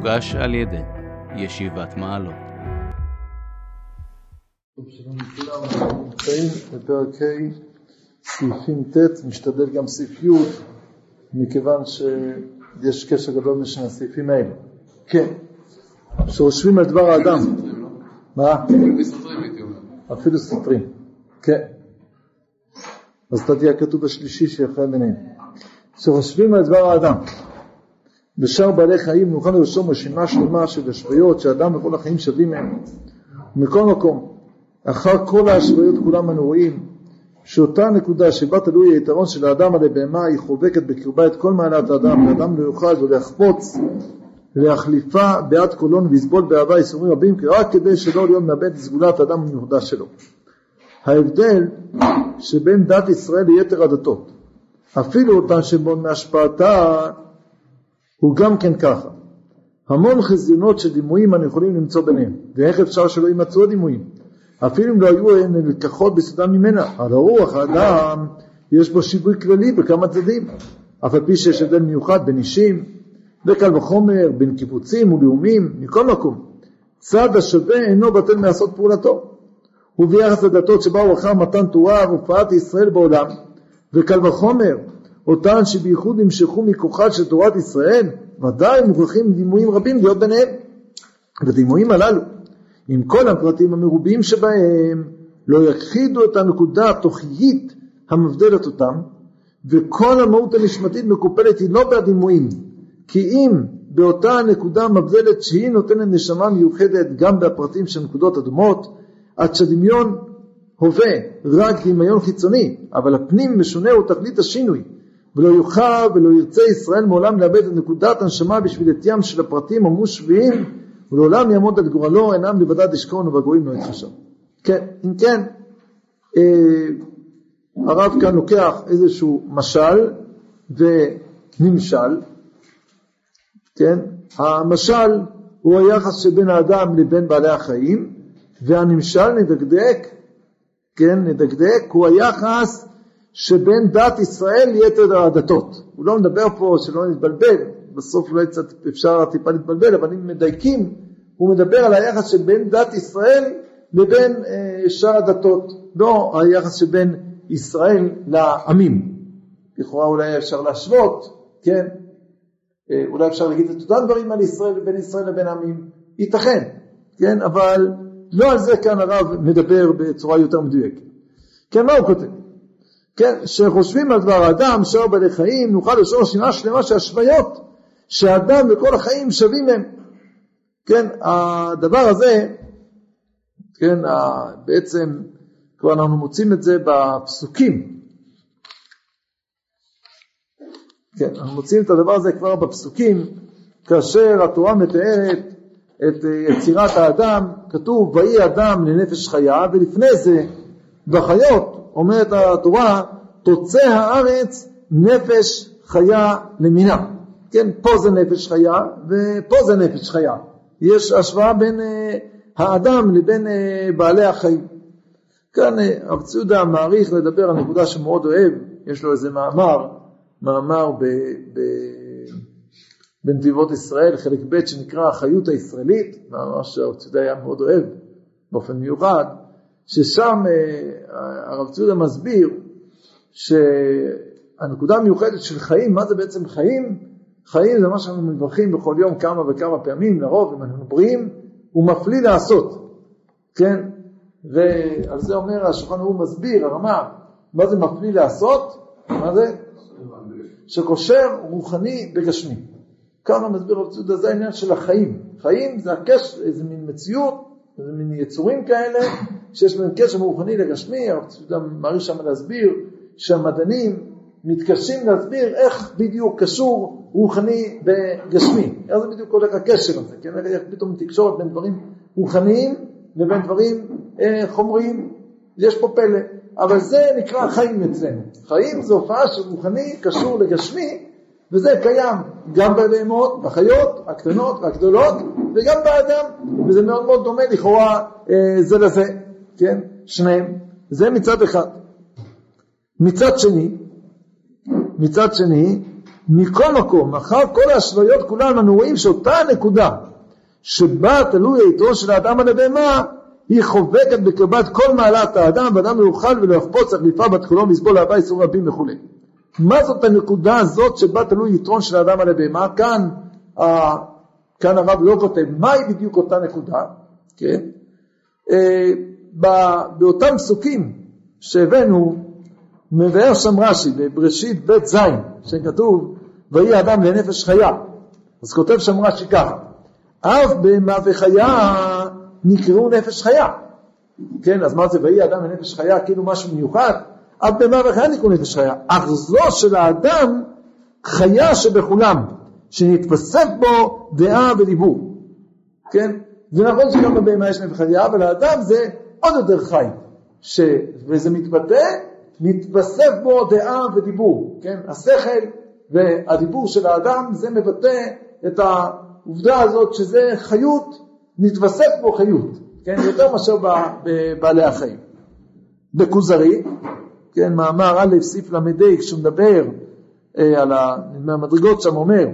מוגש על ידי ישיבת מעלות. בפרק ה' סעיפים ט', נשתדל גם סעיף י', מכיוון שיש קשר גדול בין שני הסעיפים האלה. כן, שרושמים על דבר האדם. מה? אפילו סותרים. כן. אז אתה תהיה כתוב בשלישי שיפה ביניהם. שחושבים על דבר האדם. בשאר בעלי חיים נוכל לרשום רשימה שלמה של השוויות שאדם וכל החיים שווים מהם. מכל מקום, אחר כל ההשוויות כולם אנו רואים שאותה נקודה שבה תלוי היתרון של האדם על הבהמה היא חובקת בקרבה את כל מעלת האדם, ואדם לא יוכל ולהחפוץ להחליפה בעד קולון ויסבול באהבה איסורים רבים רק כדי שלא להיות מאבד את סגולת האדם המחודש שלו. ההבדל שבין דת ישראל ליתר הדתות, אפילו אותה שבון מהשפעתה הוא גם כן ככה. המון חזיונות של דימויים אנחנו יכולים למצוא ביניהם, ואיך אפשר שלא יימצאו דימויים? אפילו אם לא היו הן נלקחות בסודם ממנה, על הרוח האדם יש בו שיווי כללי בכמה צדדים, אף על פי שיש הבדל מיוחד בין אישים, וקל וחומר בין קיבוצים ולאומים, מכל מקום. צד השווה אינו בטל מעשות פעולתו. וביחס לדתות שבאו אחר מתן תורה והופעת ישראל בעולם, וקל וחומר אותן שבייחוד נמשכו מכוחה של תורת ישראל, ודאי מוכרחים דימויים רבים להיות ביניהם. ודימויים הללו, עם כל הפרטים המרובים שבהם, לא יכחידו את הנקודה התוכיית המבדלת אותם, וכל המהות הנשמתית מקופלת היא לא בדימויים, כי אם באותה הנקודה המבדלת שהיא נותנת נשמה מיוחדת גם בפרטים של נקודות אדומות, עד שהדמיון הווה רק דמיון חיצוני, אבל הפנים משונה הוא תכלית השינוי, ולא יוכל ולא ירצה ישראל מעולם לאבד את נקודת הנשמה בשביל עטיים של הפרטים המושבעים, ולעולם יעמוד על גורלו, אינם לבדד ישכון ובגויים לא יתחשב. כן, אם כן, אה, הרב כאן לוקח איזשהו משל ונמשל, כן, המשל הוא היחס שבין האדם לבין בעלי החיים, והנמשל נדקדק, כן, נדקדק, הוא היחס שבין דת ישראל ליתר הדתות. הוא לא מדבר פה שלא נתבלבל, בסוף אולי קצת אפשר טיפה להתבלבל, אבל אם מדייקים, הוא מדבר על היחס שבין דת ישראל לבין אה, שאר הדתות, לא היחס שבין ישראל לעמים. לכאורה אולי אפשר להשוות, כן? אה, אולי אפשר להגיד את אותם דברים על ישראל ובין ישראל לבין עמים, ייתכן, כן? אבל לא על זה כאן הרב מדבר בצורה יותר מדויקת. כן, מה הוא כותב? כן, שחושבים על דבר האדם, שאר בעלי חיים, נוכל לשאול רשימה שלמה של השוויות שהאדם וכל החיים שווים מהם. כן, הדבר הזה, כן, בעצם כבר אנחנו מוצאים את זה בפסוקים. כן, אנחנו מוצאים את הדבר הזה כבר בפסוקים, כאשר התורה מתארת את יצירת האדם, כתוב ויהי אדם לנפש חיה, ולפני זה בחיות אומרת התורה, תוצא הארץ נפש חיה למינה. כן, פה זה נפש חיה ופה זה נפש חיה. יש השוואה בין uh, האדם לבין uh, בעלי החיים. כאן uh, הרב ציודה מעריך לדבר על נקודה שמאוד אוהב, יש לו איזה מאמר, מאמר ב, ב, בנתיבות ישראל, חלק ב' שנקרא החיות הישראלית, מאמר שהרב ציודה היה מאוד אוהב באופן מיוחד, ששם אה, הרב ציודה מסביר שהנקודה המיוחדת של חיים, מה זה בעצם חיים? חיים זה מה שאנחנו מברכים בכל יום כמה וכמה פעמים, לרוב אם אנחנו בריאים, הוא מפליא לעשות, כן? ועל זה אומר השולחן הוא מסביר, הרמה, מה זה מפליא לעשות? מה זה? שקושר רוחני בגשמי. ככה מסביר הרב ציודה, זה העניין של החיים. חיים זה הקשר, איזה מין מציאות זה מין יצורים כאלה שיש בהם קשר רוחני לגשמי, הרב צודה מעריך שם להסביר שהמדענים מתקשים להסביר איך בדיוק קשור רוחני בגשמי, איך זה בדיוק הולך הקשר הזה, כן? איך פתאום תקשורת בין דברים רוחניים לבין דברים אה, חומריים, יש פה פלא, אבל זה נקרא חיים אצלנו, חיים זה הופעה של רוחני קשור לגשמי וזה קיים גם בבהמות, בחיות הקטנות והגדולות וגם באדם, וזה מאוד מאוד דומה לכאורה אה, זה לזה, כן? שניהם. זה מצד אחד. מצד שני, מצד שני, מכל מקום, אחר כל האשליות כולן אנו רואים שאותה הנקודה שבה תלוי היתרו של האדם על הבהמה, היא חובקת בקרבת כל מעלת האדם, ואדם לא יוכל ולא יחפוץ החליפה בת כולו מסבול אהבה איסור רבים וכולי. מה זאת הנקודה הזאת שבה תלוי יתרון של האדם על הבהמה? כאן, כאן הרב לא כותב מהי בדיוק אותה נקודה, כן? אה, באותם פסוקים שהבאנו, מבאר שם רש"י בבראשית ב' ז', שכתוב ויהי אדם לנפש חיה. אז כותב שם רש"י ככה, אף בהמה וחיה נקראו נפש חיה. כן, אז מה זה ויהי אדם לנפש חיה, כאילו משהו מיוחד? אף בהמה וחיה נקראו נפש חיה. אך זו של האדם חיה שבכולם, שנתווסף בו דעה ודיבור. כן? זה נכון שגם בבהמה יש נפש חיה, אבל האדם זה עוד יותר חי. ש... וזה מתבטא, מתווסף בו דעה ודיבור. כן? השכל והדיבור של האדם זה מבטא את העובדה הזאת שזה חיות, נתווסף בו חיות, כן, יותר מאשר בבעלי החיים. בכוזרי, כן, מאמר א' סעיף ל"ה, כשהוא מדבר אה, על המדרגות שם אומר,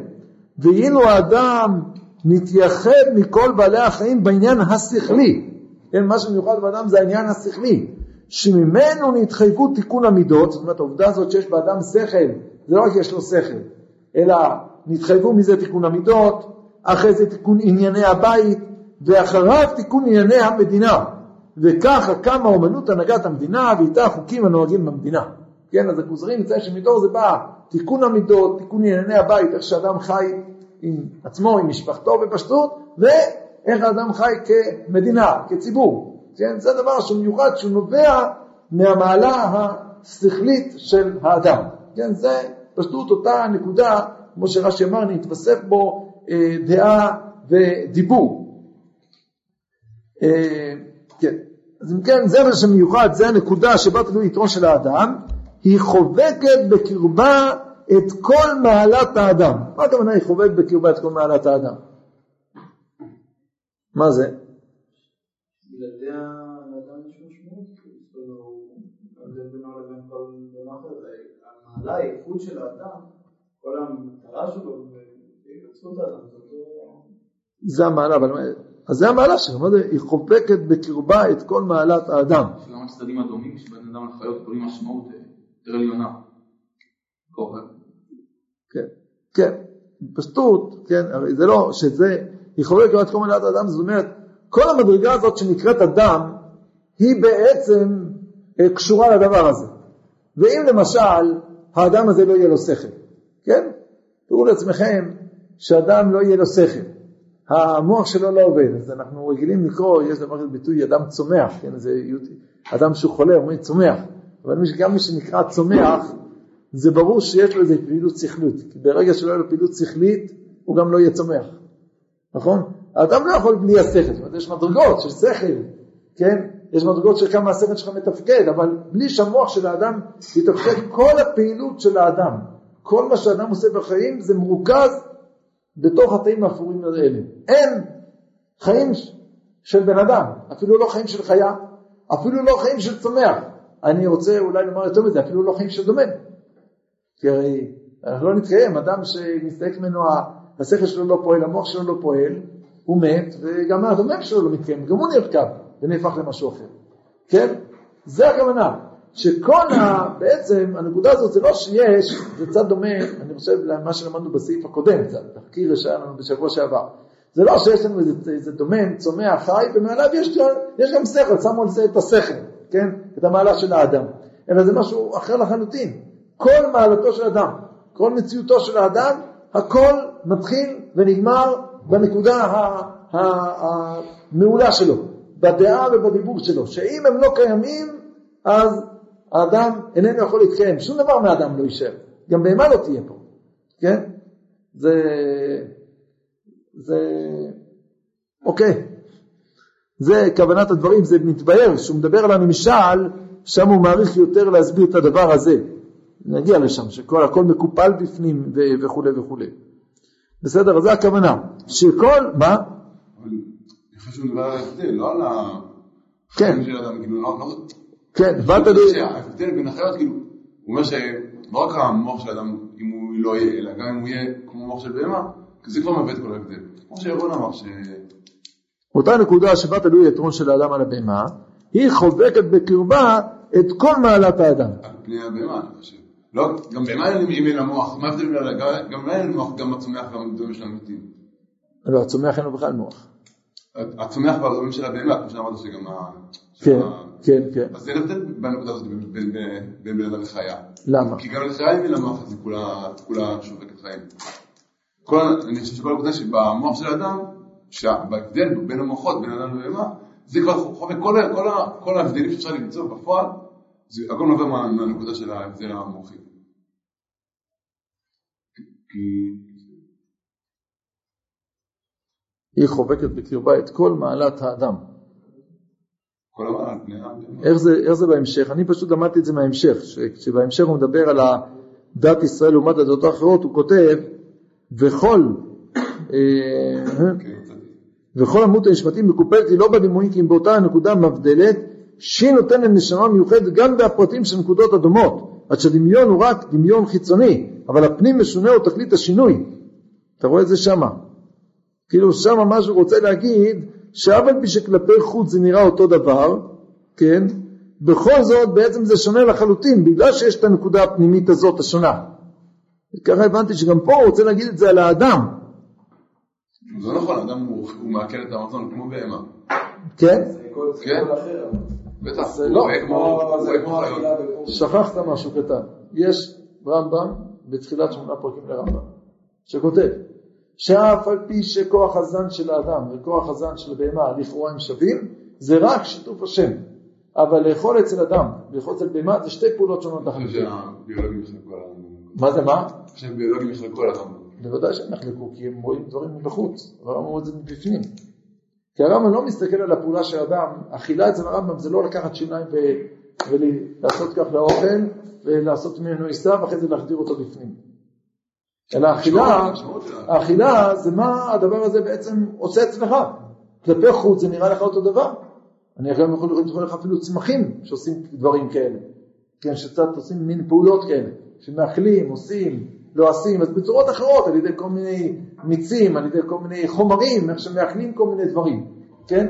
ואילו האדם מתייחד מכל בעלי החיים בעניין השכלי, כן, מה שמיוחד באדם זה העניין השכלי, שממנו נתחייבו תיקון המידות, זאת אומרת העובדה הזאת שיש באדם שכל זה לא רק יש לו שכל, אלא נתחייבו מזה תיקון המידות, אחרי זה תיקון ענייני הבית, ואחריו תיקון ענייני המדינה. וככה קמה אומנות הנהגת המדינה, ואיתה החוקים הנוהגים במדינה. כן, אז הכוזרים יצא שמתוך זה בא תיקון המידות, תיקון ענייני הבית, איך שאדם חי עם עצמו, עם משפחתו בפשטות, ואיך האדם חי כמדינה, כציבור. כן, זה דבר שהוא מיוחד, שהוא נובע מהמעלה השכלית של האדם. כן, זה פשטות אותה נקודה, כמו שרש"י אמר, נתווסף בו אה, דעה ודיבור. אה, כן, אז אם כן, זה מה שמיוחד, זה הנקודה שבה תלוי יתרו של האדם, היא חובקת בקרבה את כל מעלת האדם. מה הכוונה היא חובקת בקרבה את כל מעלת האדם? מה זה? זה המעלה, אבל אז זה המעלה שלו, מה זה? היא חובקת בקרבה את כל מעלת האדם. יש גם הצדדים הדומים שבן אדם לחיות קוראים משמעות יותר עליונה. כן, כן, פשטות, כן, הרי זה לא, שזה, היא חובקת את כל מעלת האדם, זאת אומרת, כל המדרגה הזאת שנקראת אדם, היא בעצם אה, קשורה לדבר הזה. ואם למשל האדם הזה לא יהיה לו שכל, כן? תראו לעצמכם שאדם לא יהיה לו שכל, המוח שלו לא עובד, אז אנחנו רגילים לקרוא, יש דבר כזה ביטוי אדם צומח, כן? זה אדם שהוא חולה, אומרים צומח, אבל גם מי שנקרא צומח, זה ברור שיש לו איזה פעילות שכלית, כי ברגע שלא יהיה לו פעילות שכלית, הוא גם לא יהיה צומח, נכון? האדם לא יכול בלי השכל, זאת אומרת, יש מדרגות של שכל, כן? יש מדרגות של כמה השכל שלך מתפקד, אבל בלי שהמוח של האדם יתפקד, כל הפעילות של האדם, כל מה שאדם עושה בחיים זה מרוכז בתוך התאים האפורים האלה. אין חיים של בן אדם, אפילו לא חיים של חיה, אפילו לא חיים של צומח. אני רוצה אולי לומר יותר מזה, אפילו לא חיים של דומה. כי הרי אנחנו לא נתקיים, אדם שמסתייק ממנו, השכל שלו לא פועל, המוח שלו לא פועל, הוא מת, וגם הדומם שלו לא מתקיים, גם הוא נרקב. ונהפך למשהו אחר. כן? זה הכוונה. שכל ה... בעצם הנקודה הזאת זה לא שיש, זה קצת דומה, אני חושב, למה שלמדנו בסעיף הקודם, קצת, תחקיר שהיה לנו בשבוע שעבר. זה לא שיש לנו איזה, איזה דומן, צומח, חי, ומעליו יש, יש גם שכל, שמו על זה את השכל, כן? את המעלה של האדם. אלא זה משהו אחר לחלוטין. כל מעלתו של אדם, כל מציאותו של האדם, הכל מתחיל ונגמר בנקודה המעולה שלו. בדעה ובדיבור שלו, שאם הם לא קיימים, אז האדם איננו יכול להתקיים, שום דבר מהאדם לא יישאר, גם בהמה לא תהיה פה, כן? זה, זה, אוקיי, זה כוונת הדברים, זה מתבהר, כשהוא מדבר על הנמשל, שם הוא מעריך יותר להסביר את הדבר הזה, נגיע לשם, שהכל מקופל בפנים וכולי וכולי. בסדר, אז זה הכוונה, שכל, מה? חשוב לדבר על ההבדל, לא על. כן. של אדם, כאילו, לא... לא- כן, באת לי... ההבדל בין החיות, כאילו, הוא אומר שלא רק המוח של האדם, אם הוא לא יהיה, אלא גם אם הוא יהיה כמו מוח של בהמה, זה כבר מביא את כל ההבדל. כמו שירון אמר, ש... אותה נקודה שבה תלוי היתרון של האדם על הבהמה, היא חובקת בקרבה את כל מעלת האדם. על פני הבהמה, אני חושב. לא, גם בהמה אין אם אין לה מוח, מה ההבדל בין ה- גם- בהמה אין מוח, גם בצומח והדברים של המתים. לא, הצומח אין לו בכלל מוח. הצומח והדברים של הבהמה, כמו שאמרת שגם ה... כן, כן, כן. אז אין הבדל בנקודה הזאת בין- בן אדם לחיה. למה? כי גם לחיה אין לה מוח, אז כולה- שובקת חיים. אני חושב שכל הנקודה שבמוח של האדם, שההבדל בין המוחות, בין אדם לבהמה, זה כבר חובק כל ההבדלים שאפשר למצוא בפועל, זה הכל נובע מה- מהנקודה של ההבדל המוחי. היא חובקת בקרבה את כל מעלת האדם. כל. איך זה, איך זה בהמשך? אני פשוט למדתי את זה מההמשך, כשבהמשך הוא מדבר על דת ישראל לעומת הדתות האחרות, הוא כותב, וכל, אה. וכל עמוד הנשמתי מקופלת היא לא בדימויים כי אם באותה הנקודה מבדלת, שהיא נותנת נשמה מיוחדת גם בהפרטים של נקודות הדומות, עד שהדמיון הוא רק דמיון חיצוני, אבל הפנים משונה הוא תכלית השינוי. אתה רואה את זה שמה. כאילו שמה מה שהוא רוצה להגיד, שאף על פי שכלפי חוץ זה נראה אותו דבר, כן? בכל זאת בעצם זה שונה לחלוטין, בגלל שיש את הנקודה הפנימית הזאת השונה. ככה הבנתי שגם פה הוא רוצה להגיד את זה על האדם, זה נכון, אדם הוא הוא מעכל את המזון כמו בהמה. כן? כן. אבל. בטח, זה לא, כמו. שכחת משהו קטן. יש רמב"ם בתחילת שמונה פרקים לרמב"ם, שכותב שאף על פי שכוח הזן של האדם וכוח הזן של הבהמה לכאורה הם שווים, זה רק שיתוף השם. אבל לאכול אצל אדם ולאכול אצל בהמה זה שתי פעולות שונות לחלוטין. מה זה מה? אני חושב שהביולוגים יחלקו על הרמב"ם. בוודאי שהם יחלקו, כי הם רואים דברים מבחוץ, הרמב"ם רואה את זה מבפנים. כי הרמב"ם לא מסתכל על הפעולה של אדם, אכילה אצל הרמב"ם זה לא לקחת שיניים ו- ולעשות כך לאוכל, ולעשות ממנו עיסה ואחרי זה להחדיר אותו בפנים. אלא האכילה. האכילה זה מה הדבר הזה בעצם עושה אצלך. כלפי חוץ זה נראה לך אותו דבר. אני גם יכול לראות לך אפילו צמחים שעושים דברים כאלה. כן, שקצת עושים מין פעולות כאלה, שמאכלים, עושים, לועשים, אז בצורות אחרות, על ידי כל מיני מיצים, על ידי כל מיני חומרים, איך שמאכלים כל מיני דברים, כן?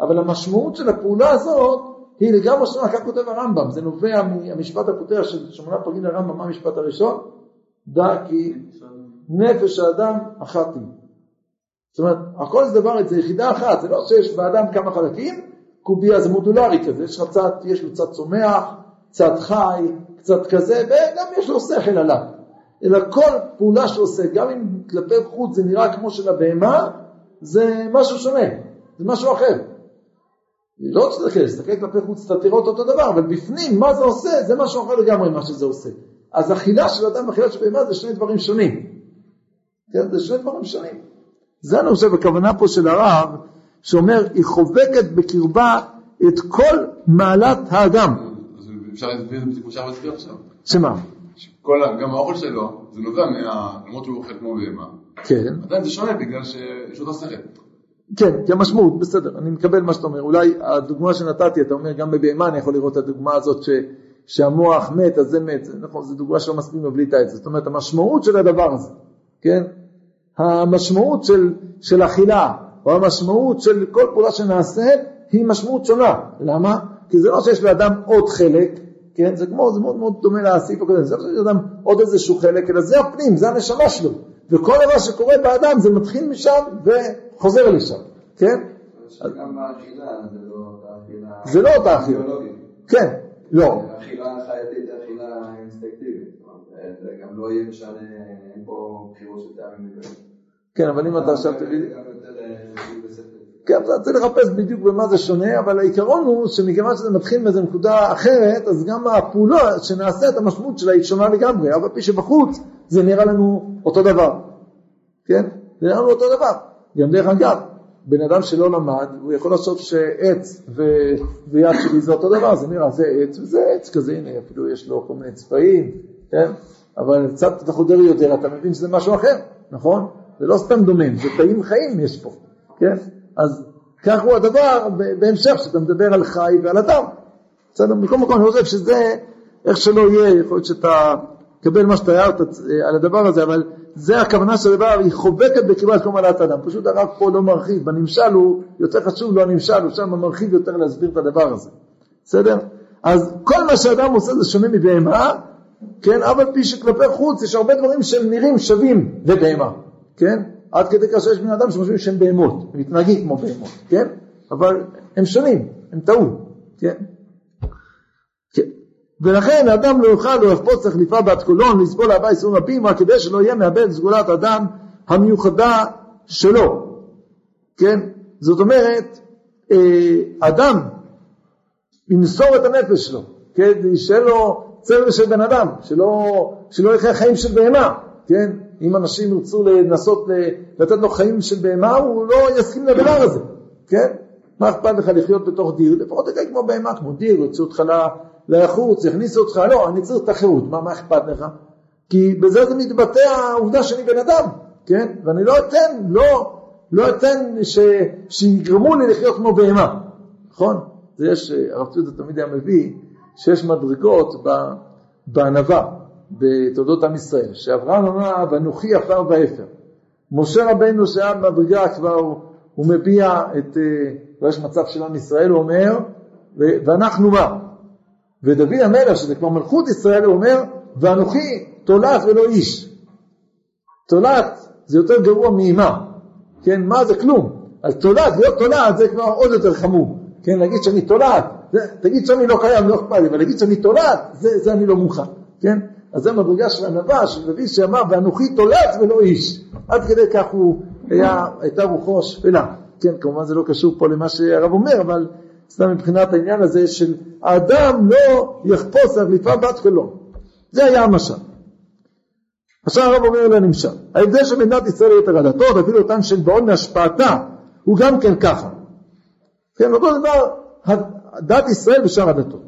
אבל המשמעות של הפעולה הזאת היא לגמרי שונה, כך כותב הרמב"ם, זה נובע מהמשפט הפותח של שמונה פרקים לרמב"ם, מה המשפט הראשון? דע כי נפש האדם אחת היא. זאת אומרת, הכל זה דבר, זה יחידה אחת, זה לא שיש באדם כמה חלקים, קובייה זה מודולרי כזה, יש לך צד, יש לו צד צומח, צד חי, קצת כזה, וגם יש לו שכל עליו. אלא כל פעולה שהוא עושה, גם אם כלפי חוץ זה נראה כמו של הבהמה, זה משהו שונה, זה משהו אחר. לא רוצה להסתכל, להסתכל כלפי חוץ, אתה תראה אותו אותו דבר, אבל בפנים, מה זה עושה, זה משהו אחר לגמרי מה שזה עושה. אז אכילה של אדם ואכילה של בהמה זה שני דברים שונים. כן, זה שני דברים שונים. זה אני חושב הכוונה פה של הרב, שאומר, היא חובקת בקרבה את כל מעלת האדם. אז אפשר להסביר את זה כמו שהרב הסביר עכשיו. שמה? שכל גם האוכל שלו, זה נובע מה... למרות שהוא אוכל כמו בהמה. כן, עדיין זה שונה בגלל שיש אותו שכל. כן, כי המשמעות, בסדר, אני מקבל מה שאתה אומר. אולי הדוגמה שנתתי, אתה אומר, גם בבהמה אני יכול לראות את הדוגמה הזאת ש, שהמוח מת, אז זה מת. זה נכון, זו דוגמה שלא מספיק מבליטה את זה. זאת אומרת, המשמעות של הדבר הזה, כן? המשמעות של, של אכילה, או המשמעות של כל פעולה שנעשית, היא משמעות שונה. למה? כי זה לא שיש לאדם עוד חלק, כן? זה כמו, זה מאוד מאוד דומה לסעיף הקודם, זה לא שיש לאדם עוד איזשהו חלק, אלא זה הפנים, זה הנשמה שלו. וכל דבר שקורה באדם זה מתחיל משם וחוזר לשם, כן? שגם באכילה זה לא אותה אכילה. זה לא אותה אכילה. ביולוגית. כן, לא. אכילה חייתית זה אכילה אינסטינקטיבית. זאת אומרת, זה גם לא יהיה משנה, אין פה בחירות של טעמים. כן, אבל אם אתה עכשיו תגיד... גם. כן, אתה צריך לחפש בדיוק במה זה שונה, אבל העיקרון הוא שמכיוון שזה מתחיל מאיזו נקודה אחרת, אז גם הפעולה שנעשית, המשמעות שלה היא שונה לגמרי, אבל פי שבחוץ זה נראה לנו אותו דבר, כן? זה נראה לנו אותו דבר. גם דרך אגב, בן אדם שלא למד, הוא יכול לחשוב שעץ ו- ויד שלי זה אותו דבר, זה נראה, זה עץ וזה עץ כזה, הנה אפילו יש לו כל מיני צבעים, כן? אבל קצת אתה חודר יותר, אתה מבין שזה משהו אחר, נכון? זה לא סתם דומם, זה תאים חיים יש פה, כן? אז כך הוא הדבר בהמשך, שאתה מדבר על חי ועל אדם. בסדר? מכל מקום אני חושב שזה איך שלא יהיה, יכול להיות שאתה תקבל מה שאתה הערת על הדבר הזה, אבל זה הכוונה של הדבר, היא חובקת בקרבת כל מעלת אדם. פשוט הרב פה לא מרחיב, בנמשל הוא יותר חשוב, לא הנמשל, הוא שם מרחיב יותר להסביר את הדבר הזה. בסדר? אז כל מה שאדם עושה זה שונה מבהמה, כן? אף על פי שכלפי חוץ יש הרבה דברים שהם נראים שווים לבהמה, כן? עד כדי כך שיש בני אדם שחושבים שהם בהמות, הם מתנהגים כמו בהמות, כן? אבל הם שונים, הם טעו, כן? כן. ולכן האדם לא יוכל לא יחפוץ החליפה בת קולון לסבול אהבה איסורים רבים רק כדי שלא יהיה מאבד סגולת האדם המיוחדה שלו, כן? זאת אומרת, אה, אדם ימסור את הנפש שלו, כן? שיהיה לו צלם של בן אדם, שלא, שלא יחיה חיים של בהמה, כן? אם אנשים ירצו לנסות לתת לו חיים של בהמה, הוא לא יסכים לדבר הזה, כן? מה אכפת לך לחיות בתוך דיר? לפחות תגיד כמו בהמה, כמו דיר, יוצאו אותך לחוץ, יכניסו אותך, לא, אני צריך את החירות, מה, מה אכפת לך? כי בזה זה מתבטא העובדה שאני בן אדם, כן? ואני לא אתן, לא, לא אתן ש, שיגרמו לי לחיות כמו בהמה, נכון? זה יש, הרב צודה תמיד היה מביא, שיש מדרגות בענווה, בתולדות עם ישראל, שאברהם אמר, ואנוכי עפר ואפר. משה רבנו שהיה במדרגה כבר, הוא מביע את, ויש מצב של עם ישראל, הוא אומר, ואנחנו מה? ודוד המלך, שזה כבר מלכות ישראל, הוא אומר, ואנוכי תולעת ולא איש. תולעת זה יותר גרוע מאימה, כן? מה זה כלום? אז תולעת, להיות תולעת זה כבר עוד יותר חמור, כן? להגיד שאני תולעת, תגיד שאני לא קיים, לא אכפת לי, אבל להגיד שאני תולעת, זה, זה אני לא מוכן, כן? אז זה מדרגה של ענווה, של דוד שאמר, ואנוכי תולעת ולא איש. עד כדי כך הוא היה, הייתה רוחו השפלה. כן, כמובן זה לא קשור פה למה שהרב אומר, אבל סתם מבחינת העניין הזה של האדם לא יחפוש על ליפה בת חלום. זה היה המשל. עכשיו הרב אומר לנמשל, ההבדל של מדינת ישראל ליתר הדתות, אפילו אותן של בעון מהשפעתה, הוא גם כן ככה. כן, אותו דבר, דת ישראל ושאר הדתות.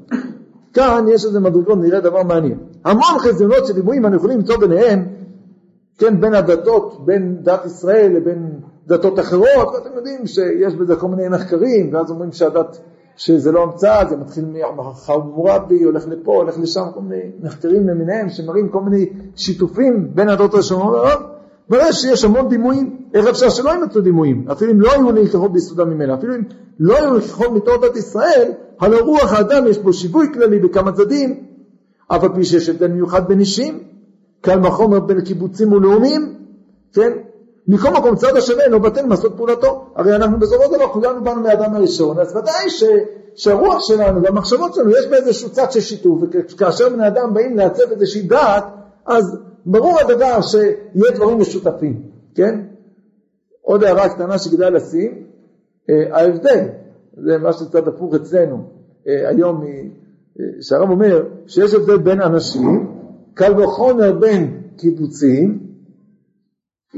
כאן יש איזה מדרגות, נראה דבר מעניין. המון חזיונות של דימויים אנחנו יכולים למצוא ביניהם, כן, בין הדתות, בין דת ישראל לבין דתות אחרות, ואתם יודעים שיש בזה כל מיני מחקרים, ואז אומרים שהדת, שזה לא המצאה, זה מתחיל מחמורבי, הולך לפה, הולך לשם, כל מיני מחקרים למיניהם שמראים כל מיני שיתופים בין הדתות השונות, מראה שיש המון דימויים, איך אפשר שלא ימצאו דימויים, אפילו אם לא היו נלקחות ביסודם ממילא, אפילו אם לא היו נלקחות מתור דת ישראל, הלא רוח האדם יש בו שיווי כללי בכמה צדדים, אף על פי שיש הבדל מיוחד בין אישים, קל וחומר בין קיבוצים ולאומים, כן? מכל מקום צד השווה אינו בטל מעשות פעולתו. הרי אנחנו בסופו של דבר כולנו באנו מאדם הראשון, אז ודאי ש, שהרוח שלנו והמחשבות שלנו יש באיזשהו צד של שיתוף, וכאשר בני אדם באים לעצב איזושהי דעת, אז ברור הדבר שיהיה דברים משותפים, כן? עוד הערה קטנה שכדאי לשים, אה, ההבדל, זה מה שקצת הפוך אצלנו, אה, היום, שהרב אומר שיש הבדל בין אנשים, קל וחומר בין קיבוצים,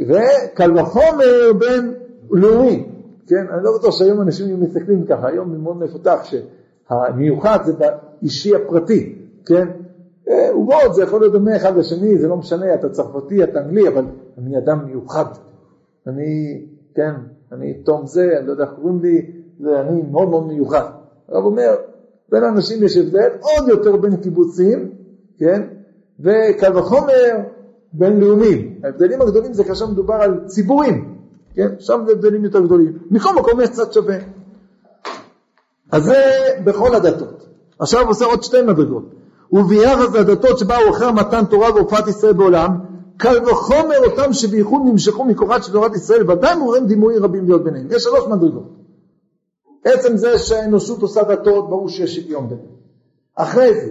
וקל וחומר בין לאומי, כן? אני לא בטוח שהיום אנשים מסתכלים ככה, היום מאוד מפותח שהמיוחד זה באישי הפרטי, כן? עוברות זה יכול להיות דומה אחד לשני, זה לא משנה, אתה צרפתי, אתה אנגלי, אבל אני אדם מיוחד. אני, כן, אני תום זה, אני לא יודע איך קוראים לי, זה אני מאוד מאוד מיוחד. הרב אומר, בין אנשים יש הבדל עוד יותר בין קיבוצים, כן, וקל וחומר בין לאומים. ההבדלים הגדולים זה כאשר מדובר על ציבורים, כן, שם זה הבדלים יותר גדולים. מכל מקום יש קצת שווה. אז זה בכל הדתות. עכשיו עושה עוד שתי מדרגות. וביחס לדתות שבאו אחרי מתן תורה והופעת ישראל בעולם, קל וחומר אותם שבייחוד נמשכו מכוחת של תורת ישראל, ודאי מעוררים דימויים רבים להיות ביניהם. יש שלוש מדרגות. עצם זה שהאנושות עושה דתות, ברור שיש שוויון ביניהם. אחרי זה,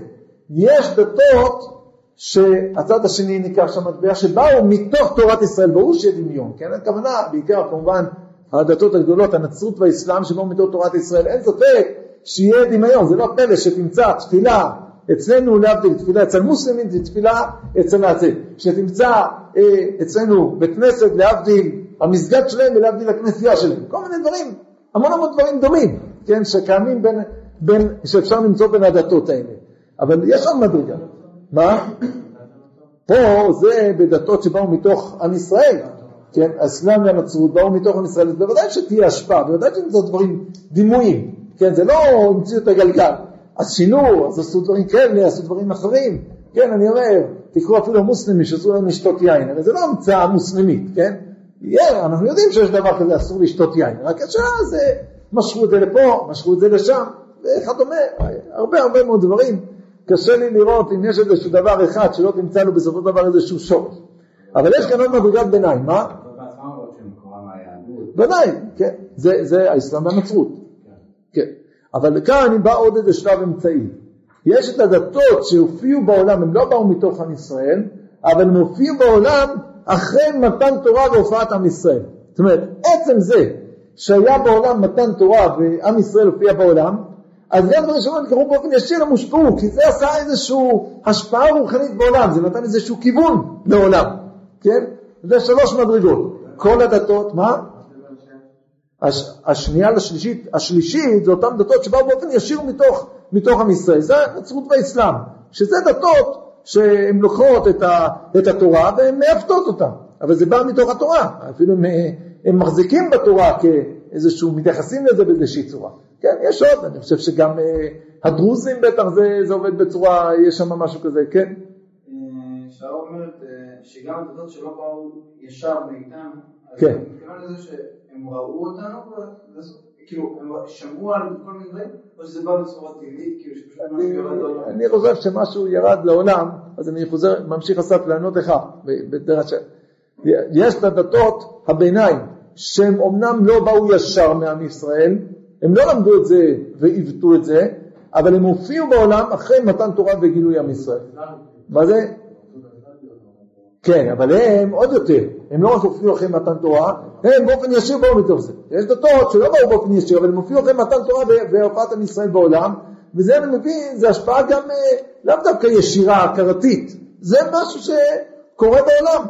יש דתות שהצד השני ניקח שם מטבע שבאו מתוך תורת ישראל, ברור שיהיה דמיון, כן? הכוונה, בעיקר כמובן הדתות הגדולות, הנצרות והאסלאם שבאו מתוך תורת ישראל, אין ספק שיהיה דמיון, זה לא פלא שתמצא תפילה אצלנו להבדיל תפילה אצל מוסלמים זה תפילה אצל הזה. שתמצא אה, אצלנו בית כנסת להבדיל המסגד שלהם ולהבדיל הכנסייה שלהם. כל מיני דברים, המון המון דברים דומים, כן, שקיימים בין, בין, שאפשר למצוא בין הדתות האלה. אבל יש עוד מדרגה. מה? פה זה בדתות שבאו מתוך עם ישראל, כן, האסלאם והנצרות באו מתוך עם ישראל, אז בוודאי שתהיה השפעה, בוודאי שנמצא דברים דימויים, כן, זה לא המציאו את הגלגל. אז שינו, אז עשו דברים כאלה, עשו דברים אחרים. כן, אני אומר, תקראו אפילו המוסלמים שאסור להם לשתות יין, הרי זה לא המצאה מוסלמית, כן? יהיה, אנחנו יודעים שיש דבר כזה, אסור לשתות יין, רק השאלה זה, משכו את זה לפה, משכו את זה לשם, וכדומה, הרבה הרבה מאוד דברים. קשה לי לראות אם יש איזשהו דבר אחד שלא תמצא לו בסופו של דבר איזשהו שורש. אבל יש כאן עוד מדרגת ביניים, מה? ודאי, כן, זה, זה האסלאם והנצרות, כן. אבל כאן אני בא עוד איזה שלב אמצעי. יש את הדתות שהופיעו בעולם, הם לא באו מתוך עם ישראל, אבל הם הופיעו בעולם אחרי מתן תורה והופעת עם ישראל. זאת אומרת, עצם זה שהיה בעולם מתן תורה ועם ישראל הופיע בעולם, אז גם שלא קרו באופן ישיר הם הושפעו, כי זה עשה איזושהי השפעה רוחנית בעולם, זה נתן איזשהו כיוון לעולם, כן? זה שלוש מדרגות. כל הדתות, מה? הש, השנייה לשלישית, השלישית זה אותן דתות שבאו באופן ישיר מתוך, מתוך עם ישראל, זה הנצרות והאסלאם, שזה דתות שהן לוקחות את, ה, את התורה והן מעוותות אותה, אבל זה בא מתוך התורה, אפילו הם, הם מחזיקים בתורה כאיזשהו, מתייחסים לזה באיזושהי צורה. כן, יש עוד, אני חושב שגם אה, הדרוזים בטח זה, זה עובד בצורה, יש שם משהו כזה, כן? אה, שרה אומרת אה, שגם הדתות שלא באו ישר מאיתנו, כן. אני מתכוון לזה שהם ראו אותנו, כאילו, הם שמעו על כל מיני דברים, או שזה בא בצורה טבעית, כאילו שפשוט משהו ירד לעולם. אני חושב שמשהו ירד לעולם, אז אני חוזר, ממשיך אסף לענות לך, בדרך ש... יש את הדתות הביניים, שהם אומנם לא באו ישר מעם ישראל, הם לא למדו את זה ועיוותו את זה, אבל הם הופיעו בעולם אחרי מתן תורה וגילוי עם ישראל. מה זה? כן, אבל הם עוד יותר, הם לא רק הופיעו אחרי מתן תורה, הם באופן ישיר באו מתוך זה. יש דתות שלא באו באופן ישיר, אבל הם הופיעו אחרי מתן תורה והופעת עם ישראל בעולם, וזה אני מבין, זה השפעה גם אה, לאו דווקא ישירה, הכרתית, זה משהו שקורה בעולם,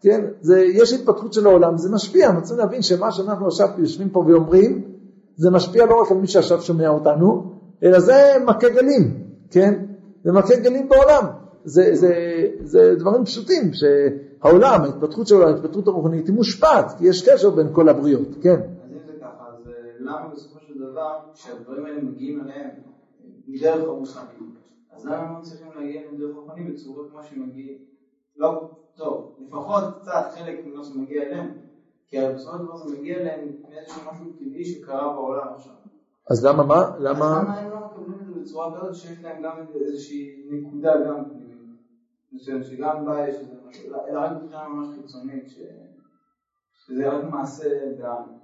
כן? זה, יש התפתחות של העולם, זה משפיע, אנחנו צריכים להבין שמה שאנחנו עכשיו יושבים פה ואומרים, זה משפיע לא רק על מי שעכשיו שומע אותנו, אלא זה מכה גלים, כן? זה מכה גלים בעולם. זה, זה, זה דברים פשוטים, שהעולם, ההתפתחות של העולם, ההתפתחות הרוחנית, היא מושפעת, כי יש קשר בין כל הבריות, כן. אז אם זה ככה, אז אה, למה בסופו של דבר, כשהדברים האלה מגיעים אליהם מדרך הרוחנית, אז למה הם לא צריכים להגיע אליהם מדרך רוחנית בצורה כמו שהם מגיעים? לא, טוב, לפחות קצת חלק ממה שמגיע אליהם, כי בסופו של דבר זה מגיע אליהם מאיזשהו משהו טבעי שקרה בעולם עכשיו. אז למה מה? אז למה? למה הם לא מקבלים את זה בצורה כזאת שיש להם גם איזושהי נקודה גם מסוים, שגם בה יש איזה משהו, אלא רק מבחינה ממש חיצונית, ש... שזה רק מעשה בעם.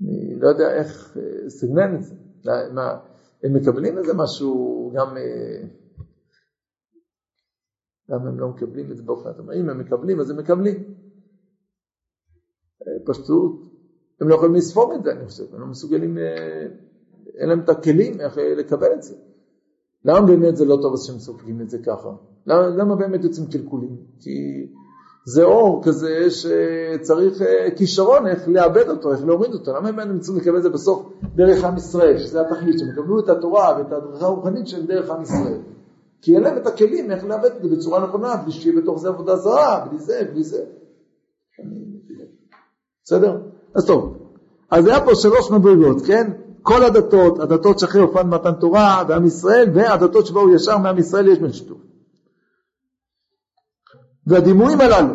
אני לא יודע איך אה, סגנן את זה. מה, הם מקבלים איזה משהו גם... אה, למה הם לא מקבלים את זה באופן... אתם אם הם מקבלים, אז הם מקבלים. אה, פשטות. הם לא יכולים לספוג את זה, אני חושב. הם לא מסוגלים... אין להם את הכלים איך לקבל את זה. למה באמת זה לא טוב אז שהם סופגים את זה ככה? למה, למה באמת יוצאים קלקולים? כי זה אור כזה שצריך אה, כישרון איך לאבד אותו, איך להוריד אותו. למה הם באמת צריכים לקבל את זה בסוף דרך עם ישראל, שזה התכלית, שהם יקבלו את התורה ואת הדרכה הרוחנית של דרך עם ישראל. כי אין להם את הכלים איך לאבד את זה בצורה נכונה, בלי שיהיה בתוך זה עבודה זרה, בלי זה, בלי זה. בסדר? אז טוב. אז היה פה שלוש מדרגות, כן? כל הדתות, הדתות שאחרי הופעת מתן תורה ועם ישראל, והדתות שבאו ישר מעם ישראל יש בין שיתוף. והדימויים הללו,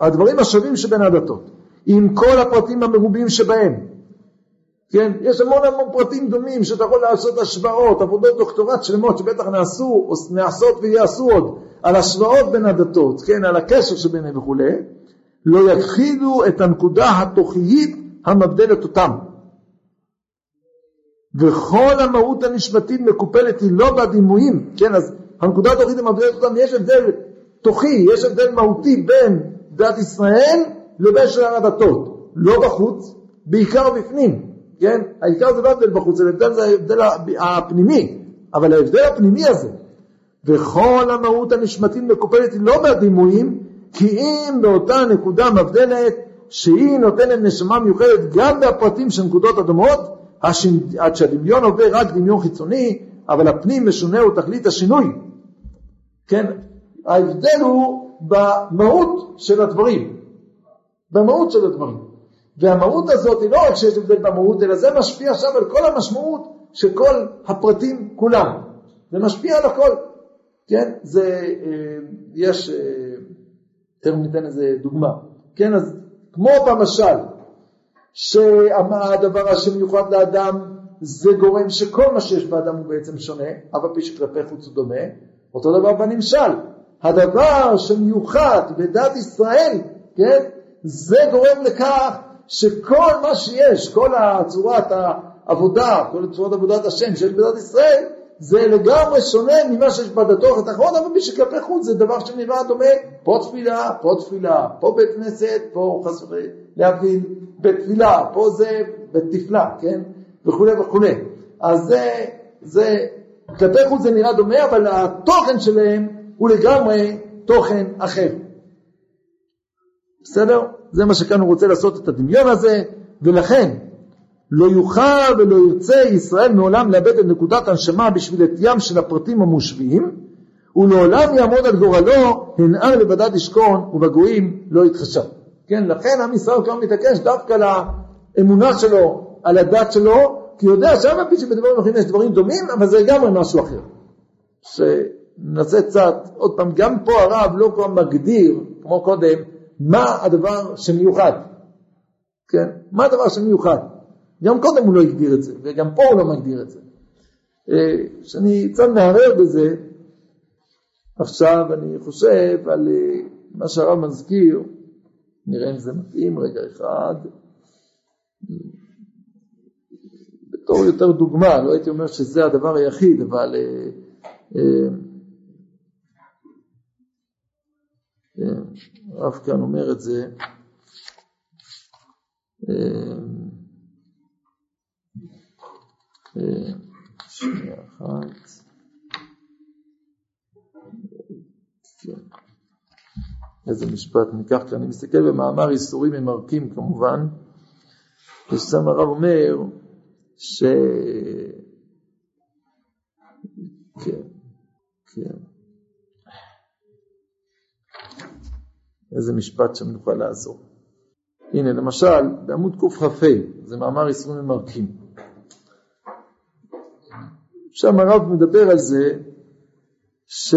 הדברים השווים שבין הדתות, עם כל הפרטים המרובים שבהם, כן, יש המון המון פרטים דומים שאתה יכול לעשות השוואות, עבודות דוקטורט שלמות שבטח נעשו, נעשות ויעשו עוד, על השוואות בין הדתות, כן, על הקשר שביניהם וכולי, לא יכחידו את הנקודה התוכיית המבדלת אותם. וכל המהות הנשמתית מקופלת היא לא בדימויים, כן, אז הנקודה התוכנית המבדלת אותם, יש הבדל תוכי, יש הבדל מהותי בין דת ישראל לבין שאר הדתות, לא בחוץ, בעיקר בפנים, כן, העיקר זה לא הבדל בחוץ, ההבדל זה ההבדל הפנימי, אבל ההבדל הפנימי הזה, וכל המהות הנשמתית מקופלת היא לא בדימויים, כי אם באותה נקודה מבדלת שהיא נותנת נשמה מיוחדת גם בפרטים של נקודות הדומות, עד שהדמיון עובר רק דמיון חיצוני, אבל הפנים משונה הוא תכלית השינוי. כן, ההבדל הוא במהות של הדברים, במהות של הדברים. והמהות הזאת היא לא רק שיש הבדל במהות, אלא זה משפיע עכשיו על כל המשמעות של כל הפרטים כולם. זה משפיע על הכל. כן, זה, אה, יש, אה, תכף ניתן איזה דוגמה. כן, אז כמו במשל, שהדבר שמיוחד לאדם זה גורם שכל מה שיש באדם הוא בעצם שונה, אף על פי שכלפי חוץ הוא דומה, אותו דבר בנמשל. הדבר שמיוחד בדת ישראל, כן, זה גורם לכך שכל מה שיש, כל הצורת העבודה, כל צורת עבודת השם שיש בדת ישראל, זה לגמרי שונה ממה שיש בדתו התחרון, אבל מי שכלפי חוץ זה דבר שנראה דומה, פה תפילה, פה תפילה, פה בית כנסת, פה חס להבין בית תפילה, פה זה בית תפלה, כן, וכולי וכולי. אז זה, זה, כלפי חוץ זה נראה דומה, אבל התוכן שלהם הוא לגמרי תוכן אחר. בסדר? זה מה שכאן הוא רוצה לעשות את הדמיון הזה, ולכן לא יוכל ולא ירצה ישראל מעולם לאבד את נקודת הנשמה בשביל עטיים של הפרטים המושווים, ולעולם יעמוד על גורלו, הנער לבדד ישכון, ובגויים לא יתחשב. כן, לכן עם ישראל כבר מתעקש דווקא לאמונה שלו, על הדת שלו, כי הוא יודע שאף על פי שבדברים אחרים יש דברים דומים, אבל זה לגמרי משהו אחר. שננסה קצת, עוד פעם, גם פה הרב לא כבר מגדיר, כמו קודם, מה הדבר שמיוחד. כן? מה הדבר שמיוחד? גם קודם הוא לא הגדיר את זה, וגם פה הוא לא מגדיר את זה. אה, כשאני קצת מערער בזה, עכשיו אני חושב על אה, מה שהרב מזכיר, נראה אם זה מתאים רגע אחד, בתור יותר דוגמה, לא הייתי אומר שזה הדבר היחיד, אבל אה, הרב כאן אומר את זה, שנייה אחת. איזה משפט ניקח כאן, אני מסתכל במאמר איסורים ממרקים כמובן, ושם הרב אומר ש... כן, כן. איזה משפט שם נוכל לעזור. הנה למשל בעמוד קכ"ה, זה מאמר איסורים ממרקים. שם הרב מדבר על זה ש...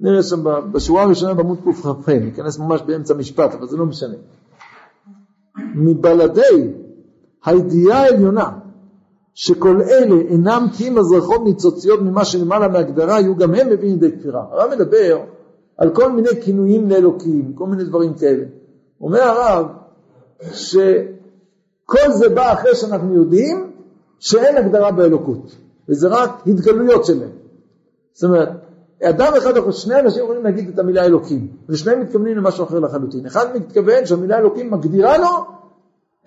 נראה שם בשורה הראשונה בעמוד קכ"ח, ניכנס ממש באמצע משפט, אבל זה לא משנה. מבלעדי הידיעה העליונה שכל אלה אינם כי אם הזרחות ניצוציות ממה שלמעלה מהגדרה, יהיו גם הם מביאים לידי כפירה. הרב מדבר על כל מיני כינויים לאלוקים, כל מיני דברים כאלה. אומר הרב שכל זה בא אחרי שאנחנו יודעים שאין הגדרה באלוקות, וזה רק התגלויות שלהם. זאת אומרת, אדם אחד, שני אנשים יכולים להגיד את המילה אלוקים, ושניהם מתכוונים למשהו אחר לחלוטין. אחד מתכוון שהמילה אלוקים מגדירה לו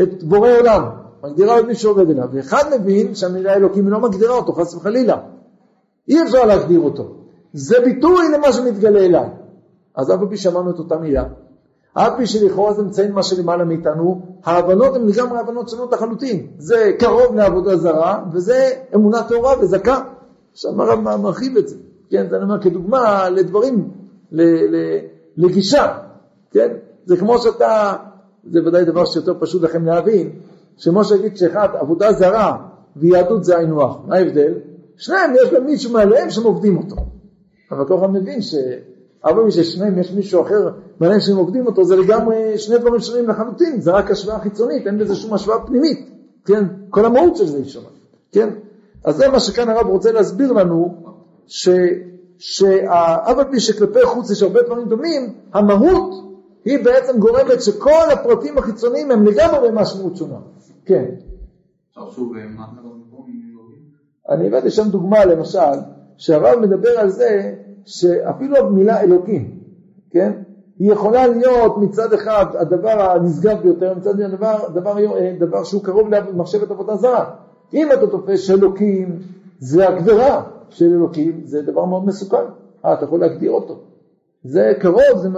את בורא עולם, מגדירה את מי שעובד אליו, ואחד מבין שהמילה אלוקים לא מגדירה אותו, חס וחלילה. אי אפשר להגדיר אותו. זה ביטוי למה שמתגלה אליי. אז אף פי שמענו את אותה מילה, אף פי שלכאורה זה מציין מה שלמעלה מאיתנו, ההבנות הן לגמרי הבנות שונות לחלוטין. זה קרוב לעבודה זרה, וזה אמונה טהורה וזכה. עכשיו הרב מרחיב את זה, כן? זה אני אומר כדוגמה לדברים, לגישה, כן? זה כמו שאתה, זה ודאי דבר שיותר פשוט לכם להבין, שמשה יגיד שאחד עבודה זרה ויהדות זה היינו הך, מה ההבדל? שניהם יש להם מישהו מעליהם שהם עובדים אותו. אבל כל אחד מבין ש... אבל מי ששניהם יש מישהו אחר מעניין שהם עובדים אותו, זה לגמרי שני דברים שונים לחלוטין, זה רק השוואה חיצונית, אין בזה שום השוואה פנימית, כן? כל המהות של זה היא שונה, כן? אז זה מה שכאן הרב רוצה להסביר לנו, שאף על פי שכלפי חוץ יש הרבה דברים דומים, המהות היא בעצם גורמת שכל הפרטים החיצוניים הם לגמרי משמעות שונה. כן. אני הבאתי שם דוגמה למשל, שהרב מדבר על זה שאפילו המילה אלוקים, כן? היא יכולה להיות מצד אחד הדבר הנשגב ביותר, מצד שני הדבר, דבר, דבר שהוא קרוב למחשבת עבודה זרה. אם אתה תופס שאלוקים זה הגדרה של אלוקים, זה דבר מאוד מסוכן. אה, אתה יכול להגדיר אותו. זה קרוב, זה,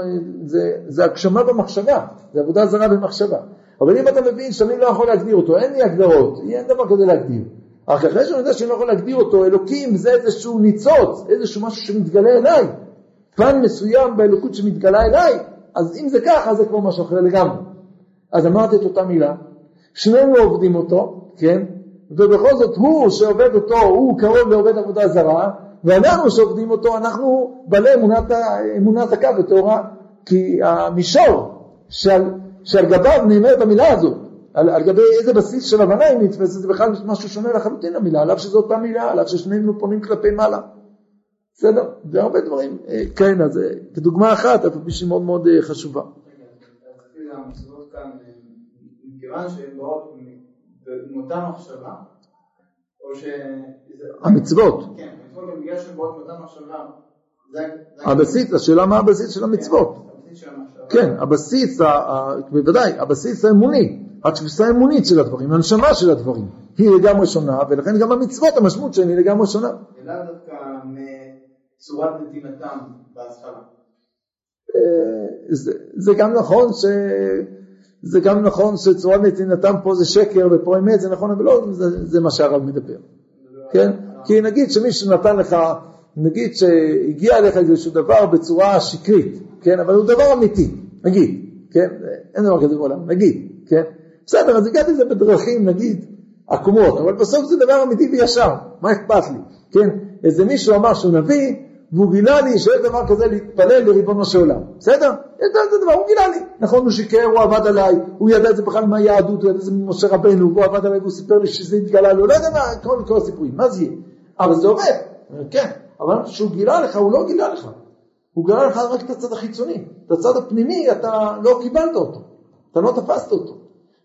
זה, זה הגשמה במחשבה, זה עבודה זרה במחשבה. אבל אם אתה מבין שאני לא יכול להגדיר אותו, אין לי הגדרות, אין דבר כזה להגדיר. רק אחרי שאני יודע שאני לא יכול להגדיר אותו, אלוקים זה איזשהו ניצוץ, איזשהו משהו שמתגלה אליי. פן מסוים באלוקות שמתגלה אליי, אז אם זה ככה, זה כבר משהו אחר לגמרי. אז אמרתי את אותה מילה, שנינו עובדים אותו, כן, ובכל זאת הוא שעובד אותו, הוא קרוב לעובד עבודה זרה, ואנחנו שעובדים אותו, אנחנו בעלי אמונת, אמונת הקו וטהורה, כי המישור שעל, שעל גביו נאמרת המילה הזאת, על, על גבי איזה בסיס של הבנה היא נתפסת, זה בכלל משהו שונה לחלוטין המילה, על אף שזו אותה מילה, על אף ששנינו פונים כלפי מעלה. בסדר? והרבה דברים, אה, כן, אז אה, כדוגמה אחת, אף פי שהיא מאוד מאוד אה, חשובה. המצוות. כן, המצוות בגלל שהן באות מאותה מחשבה, זה... הבסיס, השאלה מה הבסיס של המצוות. כן, הבסיס, ה- בוודאי, הבסיס האמוני, התפיסה האמונית של הדברים, הנשמה של הדברים, היא לגמרי שונה, ולכן גם המצוות, המשמעות שלהן היא לגמרי שונה. ולאו דווקא מצורת נתינתם בהתחלה. אה, זה, זה גם נכון ש... זה גם נכון שצורת נתינתם פה זה שקר ופה אמת, זה נכון, אבל לא זה, זה מה שהרב מדבר, כן? כי נגיד שמישהו נתן לך, נגיד שהגיע אליך איזשהו דבר בצורה שקרית, כן? אבל הוא דבר אמיתי, נגיד, כן? אין דבר כזה בעולם, נגיד, כן? בסדר, אז הגעתי לזה בדרכים, נגיד, עקומות, אבל בסוף זה דבר אמיתי וישר, מה אכפת לי, כן? איזה מישהו אמר שהוא נביא, והוא גילה לי שיש דבר כזה להתפלל לריבונו של עולם, בסדר? יש זה דבר, הוא גילה לי. נכון, הוא שיקר, הוא עבד עליי, הוא ידע את זה בכלל מהיהדות, הוא ידע את זה ממשה רבנו, והוא עבד עליי והוא סיפר לי שזה התגלה לו, לא יודע מה, כל, כל הסיפורים, מה זה יהיה? אבל זה עובד, כן, אבל כשהוא גילה לך, הוא לא גילה לך. הוא גילה לך רק את הצד החיצוני. את הצד הפנימי אתה לא קיבלת אותו, אתה לא תפסת אותו.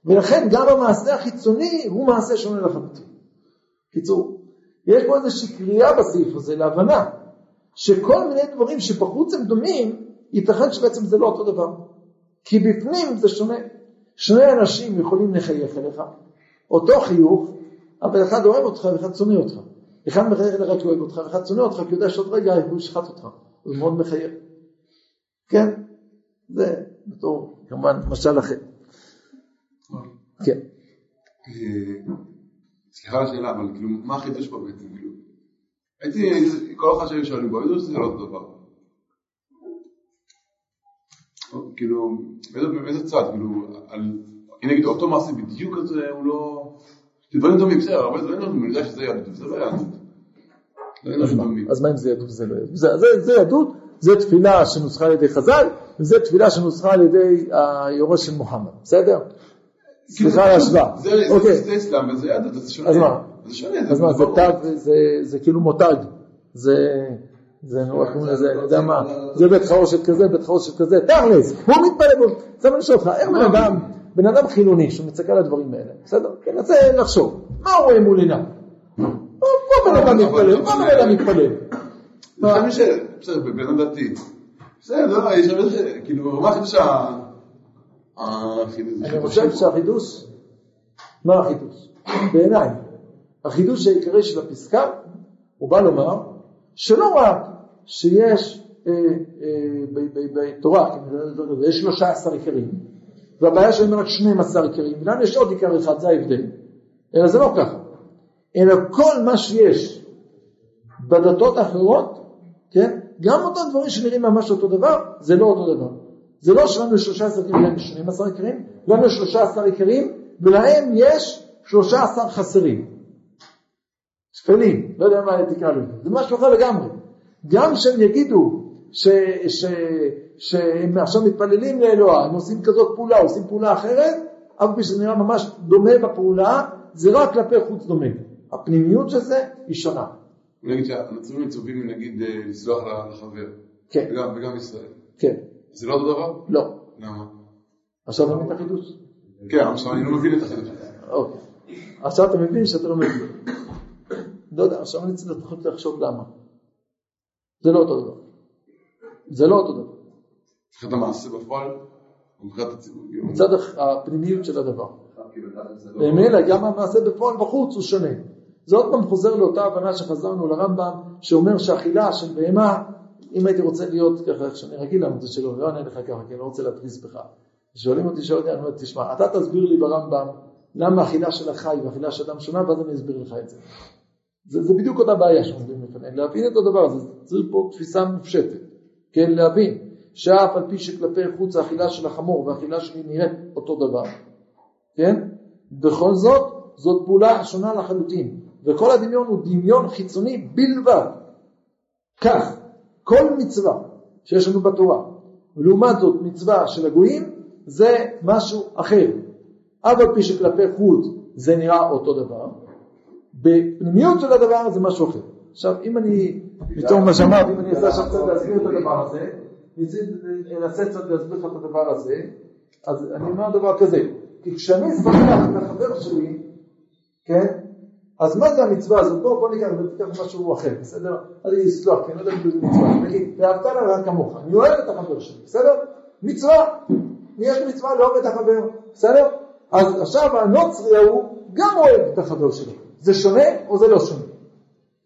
ולכן גם המעשה החיצוני הוא מעשה שונה לחלוטין. קיצור, יש פה איזושהי קריאה בסעיף הזה להבנה שכל מיני דברים שבחוץ הם דומים, ייתכן שבעצם זה לא אותו דבר. כי בפנים זה שונה. שני אנשים יכולים לחייך אליך, אותו חיוך, אבל אחד אוהב אותך ואחד שונא אותך. אחד מחייך אליך כי אוהב אותך, ואחד שונא אותך כי יודע שעוד רגע הוא ישחט אותך. הוא מאוד מחייך. כן, זה בתור כמובן משל אחר. כן. אה, סליחה על השאלה, אבל כאילו, מה החידוש פה בעצם? כאילו, הייתי, כל אחד שהיו שואלים בו, ידעו שזה לא אותו דבר. כאילו, באיזה- צד, כאילו, נגיד אותו מעשה בדיוק כזה, הוא לא... זה דברים דומים, בסדר, הרבה דברים דומים, אני יודע שזה יהדות, זה לא יהדות. דברים אז מה? אם זה יהדות וזה לא יהדות? זה, זה, זה יהדות, זה תפילה שנוסחה על ידי חז"ל, וזה תפילה שנוסחה על ידי היורש של מוחמד, בסדר? סליחה על ההשוואה. זה- אוקיי. זה אסלאם וזה יהדות, זה שונה. אז מה? זה שונה, אז מה, זה. תג, זה, זה כאילו מותג, זה, זה, נו, איך קוראים לזה, אני יודע מה, זה בית חרושת כזה, בית חרושת כזה, תכלס, הוא מתפלל בו, זה מה אני שואל אותך, איך בן אדם, בן אדם חילוני שמסתכל על הדברים האלה, בסדר? כן, אז לחשוב, מה הוא רואה מול עיניו? מה בן אדם מתפלל? מה בן אדם מתפלל? בסדר, בן אדם דתי. בסדר, לא. כאילו, מה החידוש ה... החידוש? אני חושב שהחידוש, מה החידוש? בעיניי, החידוש העיקרי של הפסקה, הוא בא לומר שלא רק שיש אה, אה, בתורה, יש 13 עיקרים, והבעיה שלהם רק 12 עיקרים, ולנו יש עוד עיקר אחד, זה ההבדל, אלא זה לא ככה, אלא כל מה שיש בדתות האחרות, כן, גם אותם דברים שנראים ממש אותו דבר, זה לא אותו דבר. זה לא שלנו יש 13 עיקרים, להם יש 12 עיקרים, לנו יש 13 עיקרים, ולהם יש 13 חסרים. שפלים, לא יודע מה תקרא לזה, זה משהו אחר לגמרי. גם שהם יגידו ש, ש, שהם עכשיו מתפללים לאלוה, הם עושים כזאת פעולה, עושים פעולה אחרת, אף פי שזה נראה ממש דומה בפעולה, זה רק כלפי חוץ דומה. הפנימיות של זה היא שונה. נגיד שהנוצרים מצווים, נגיד, אה, לסלוח לחבר. כן, וגם- וגם ישראל. כן, זה לא אותו דבר? לא. למה? עכשיו אתה מבין את החידוש? כן, עכשיו אני לא מבין את החידוש. אוקיי. עכשיו אתה מבין שאתה לא מבין. לא יודע, עכשיו אני צריך לחשוב למה. זה לא אותו דבר. זה לא אותו דבר. מבחינת המעשה בפועל, או מבחינת הציבור. כאילו, מצד הפנימיות של הדבר. ומילא גם המעשה בפועל בחוץ הוא שונה. זה עוד פעם חוזר לאותה הבנה שחזרנו לרמב"ם, שאומר שאכילה של בהמה, אם הייתי רוצה להיות ככה, איך שאני רגיל לענות שלו, לא אענה לך ככה, כי אני לא רוצה להתריס בך. שואלים אותי שאלה, אני אומר, תשמע, אתה תסביר לי ברמב"ם למה אכילה של החי ואכילה של אדם שונה, ואז אני אסביר לך את זה. זה, זה בדיוק אותה בעיה שעומדים לפנינו, להבין את הדבר הזה, צריך פה תפיסה מופשטת, כן, להבין שאף על פי שכלפי חוץ האכילה של החמור והאכילה שלי נראית אותו דבר, כן? בכל זאת, זאת פעולה שונה לחלוטין, וכל הדמיון הוא דמיון חיצוני בלבד. כך, כל מצווה שיש לנו בתורה, ולעומת זאת מצווה של הגויים, זה משהו אחר. אף על פי שכלפי חוץ זה נראה אותו דבר, בפנימיות של הדבר זה משהו אחר. עכשיו, אם אני, בתור מה שאמרתי, אם אני אעשה עכשיו קצת להסביר את הדבר הזה, אנסה קצת להסביר לך את הדבר הזה, אז אני אומר דבר כזה, כי כשאני סומך את החבר שלי, כן, אז מה זה המצווה הזאת? בואו בוא ניקח ותיקח משהו אחר, בסדר? אני אסלח, כי אני לא יודע אם זה מצווה. נגיד, ואהבת לרע כמוך, אני אוהב את החבר שלי, בסדר? מצווה. יש מצווה לאהוב את החבר, בסדר? אז עכשיו הנוצרי ההוא גם אוהב את החבר שלו. זה שונה או זה לא שונה?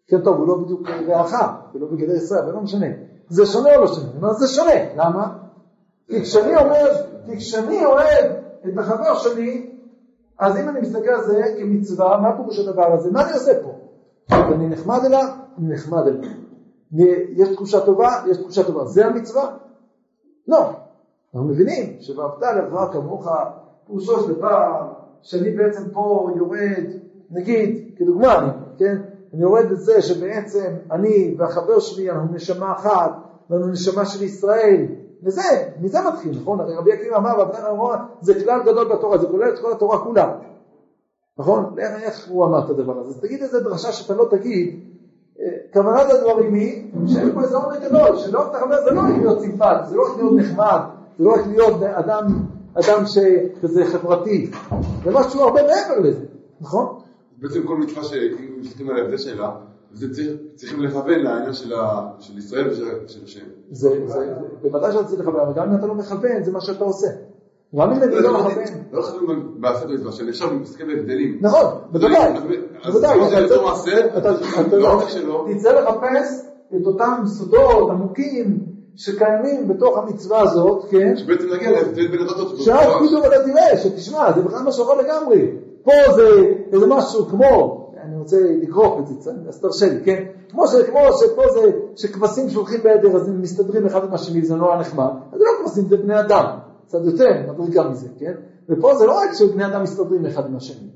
כן, טוב, הוא לא בדיוק רעך, ולא בגדר ישראל, אבל לא משנה. זה שונה או לא שונה? אני אומר, זה שונה. למה? כי כשאני אומר, כי כשאני אוהב את החבר שלי, אז אם אני מסתכל על זה כמצווה, מה פירוש הדבר הזה? מה אני עושה פה? אני נחמד אליו, אני נחמד אליו. יש תחושה טובה, יש תחושה טובה. זה המצווה? לא. אנחנו מבינים שבאהבת לרעך כמוך, פירושו של דבר, שאני בעצם פה יורד, נגיד, כדוגמה, כן? אני יורד את זה שבעצם אני והחבר שלי אנחנו נשמה אחת, ואנחנו נשמה של ישראל, וזה, מזה מתחיל, נכון? הרי רבי עקיבא אמר, ואבנן אמר, זה כלל גדול בתורה, זה כולל את כל התורה כולה, נכון? איך הוא אמר את הדבר הזה? אז תגיד איזה דרשה שאתה לא תגיד, אה, כוונת הדברים היא שאין פה איזה עומק גדול, שלא את החבר זה לא רק להיות סימפט, זה לא רק להיות נחמד, זה לא רק להיות אדם, אדם שכזה חברתי, זה משהו הרבה מעבר לזה, נכון? בעצם כל מצווה שאם מסתכלים על ההבדל זה צריכים לכוון לעניין של ישראל ושל השם. זה, בוודאי שאתה צריך לכוון, אבל גם אם אתה לא מכוון, זה מה שאתה עושה. גם אם אני לא מכוון. לא לכוון בעשת מצווה, שאני עכשיו מסתכל בהבדלים. נכון, בוודאי. בוודאי. אתה לא תצא לחפש את אותם סודות עמוקים שקיימים בתוך המצווה הזאת, כן? שבעצם נגיע להבדל בין הדתות. שאז פתאום אתה תראה, שתשמע, זה בכלל משהו אחר לגמרי. פה זה איזה משהו כמו, אני רוצה לכרוך את זה, אז תרשה לי, כן? כמו, ש, כמו שפה זה, שכבשים שולחים בעדר אז הם מסתדרים אחד עם השני וזה נורא נחמד, אז זה לא כבשים, זה בני אדם, קצת יותר מדרגה מזה, כן? ופה זה לא רק שבני אדם מסתדרים אחד עם השני,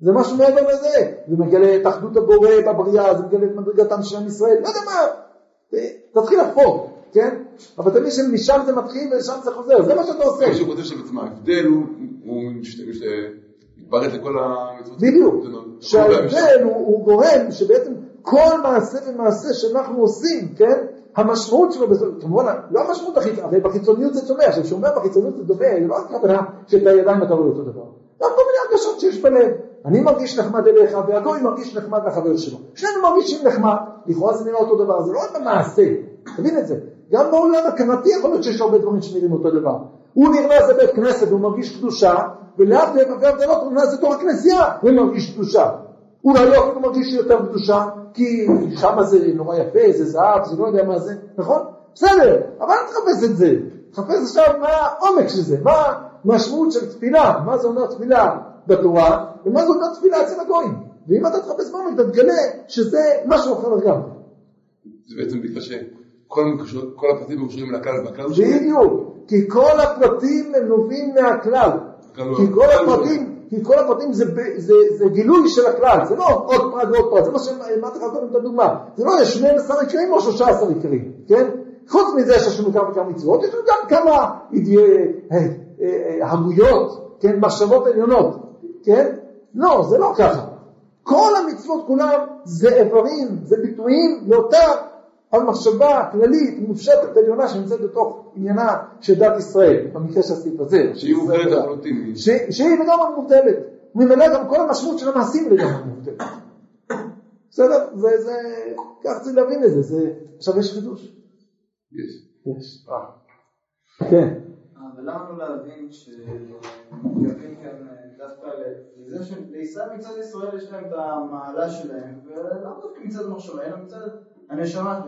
זה משהו מעבר לזה, זה מגלה את אחדות הבורא בבריאה, זה מגלה את מדרגתם של עם ישראל, לא יודע מה, תתחיל לחפור, כן? אבל תמיד שמשם זה מתחיל ולשם זה חוזר, זה מה שאתה עושה. מישהו כותב שבעצם ההבדל הוא מתפרט לכל המצוות. בדיוק, שההבדל הוא גורם שבעצם כל מעשה ומעשה שאנחנו עושים, כן? המשמעות שלו, כמובן, לא המשמעות הכי, הרי בחיצוניות זה צומח, עכשיו כשאומר בחיצוניות זה דומה, זה לא רק כוונה שאת הידיים אתה רואה אותו דבר, גם כל מיני הרגשות שיש בלב, אני מרגיש נחמד אליך והגוי מרגיש נחמד לחבר שלו, שנינו מרגישים נחמד, לכאורה זה נראה אותו דבר, זה לא רק במעשה, תבין את זה, גם בעולם הכרתי יכול להיות שיש הרבה דברים שנראים אותו דבר, הוא נכנס לבית כנסת והוא מרגיש קדושה, ולאט לאט והבדלות הוא נכנס לתוך הכנסייה ומרגיש קדושה. אולי לא אפילו מרגיש יותר קדושה, כי שם זה נורא יפה, זה זהב, זה לא יודע מה זה, נכון? בסדר, אבל אל תחפש את זה. תחפש עכשיו מה העומק של זה, מה המשמעות של תפילה, מה זה אומר תפילה בתורה, ומה זה אומר תפילה אצל הגויים. ואם אתה תחפש בעומק, אתה תגלה שזה משהו אחר לגמרי. זה בעצם בגלל שכל הפרטים מקושרים לכלל, והכלל הוא בדיוק, כי כל הפרטים נובעים מהכלל. כי כל הפרטים, כי כל הפרטים זה, זה, זה גילוי של הכלל, זה לא עוד פרט ועוד פרט, זה מה שאמרתי לך קודם את הדוגמה, זה לא יש 12 עיקרים או 13 עיקרים, כן? חוץ מזה שיש לנו כמה וכמה מצוות, יש לנו גם כמה המויות, כן? מחשבות עליונות, כן? לא, זה לא ככה. כל המצוות כולם זה איברים, זה ביטויים לאותה המחשבה כללית, מופשטת, עליונה, שנמצאת בתוך עניינה של דת ישראל, במקרה של הסעיף הזה. שהיא מובטלת לחלוטין. שהיא לגמרי מובטלת. ממילא גם כל המשמעות של המעשים לגמרי מובטלת. בסדר? זה, זה, כך צריך להבין את זה, זה, עכשיו יש חידוש. יש. יש. כן. אבל למה לא להבין שמתכוונים כאן דווקא לזה שלישראל מצד ישראל יש להם את המעלה שלהם, ולאו דווקא מצד מחשבה, אלא מצד הנשמה,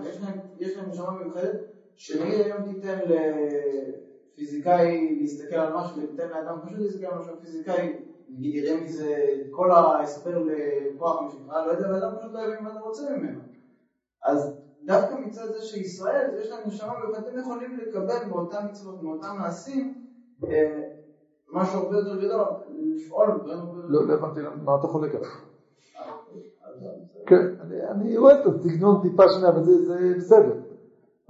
יש להם נשמה מיוחדת, שנגיד היום תיתן לפיזיקאי להסתכל על משהו ותיתן לאדם פשוט להסתכל על משהו פיזיקאי, נגיד יראה מזה כל ההסבר לכוח משפחה, לא יודע, ואדם פשוט לא יבין מה אתה רוצה ממנו. אז דווקא מצד זה שישראל, יש להם נשמה ואתם יכולים לקבל באותן מצוות, מאותם מעשים, אה, משהו הרבה יותר גדול, לפעול לא לא הבנתי מה אתה חולק עליו. כן, אני- רואה את הסגנון טיפה שונה, אבל זה בסדר.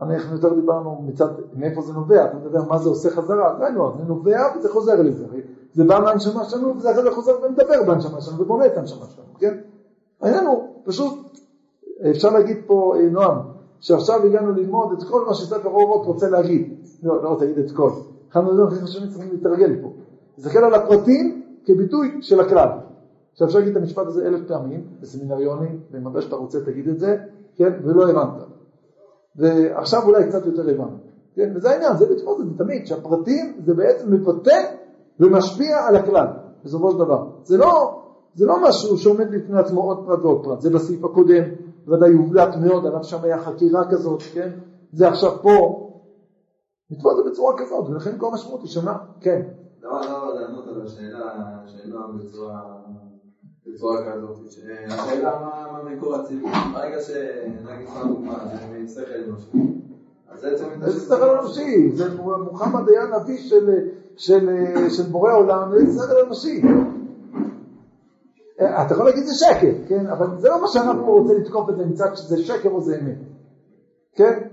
אנחנו יותר דיברנו מצד, מאיפה זה נובע, אתה מדבר מה זה עושה חזרה, זה לא, זה נובע וזה חוזר לזה, זה בא מהנשמה שלנו וזה אחרי זה חוזר ומדבר בנשמה שלנו ובונה את הנשמה שלנו, כן? העניין הוא, פשוט, אפשר להגיד פה, אה, נועם, שעכשיו הגענו ללמוד את כל מה שספר אורות רוצה להגיד, לא, לא להגיד את כל, אחד מהדברים הכי חשובים צריכים להתרגל פה, להסתכל על הפרטים כביטוי של הכלל. עכשיו אפשר להגיד את המשפט הזה אלף פעמים, בסמינריונים, ומתי שאתה רוצה תגיד את זה, כן, ולא הבנת. ועכשיו אולי קצת יותר הבנו. כן, וזה העניין, זה לתפוס את זה תמיד, שהפרטים זה בעצם מבטא ומשפיע על הכלל, בסופו של דבר. זה לא, זה לא משהו שעומד בפני עצמו עוד פרט ועוד פרט, זה בסעיף הקודם, בוודאי הובלט מאוד, עליו שם היה חקירה כזאת, כן? זה עכשיו פה. לתפוס את זה בצורה כזאת, ולכן כל המשמעות היא שונה, כן. למה לא לענות על השאלה שאלה בצורה בצורה כזאת? ש- השאלה מה מקור הציבור. ברגע שנגיד סתם דוגמה, זה משכל אנושי. אז עצם שזה- שכל אנושי, זה מוחמד היה נביא של, של, בורא עולם, זה שכל אנושי. אה, אתה יכול להגיד זה שקר, כן? אבל זה לא מה שאנחנו רוצים לתקוף את זה מצד שזה שקר או זה אמת, כן?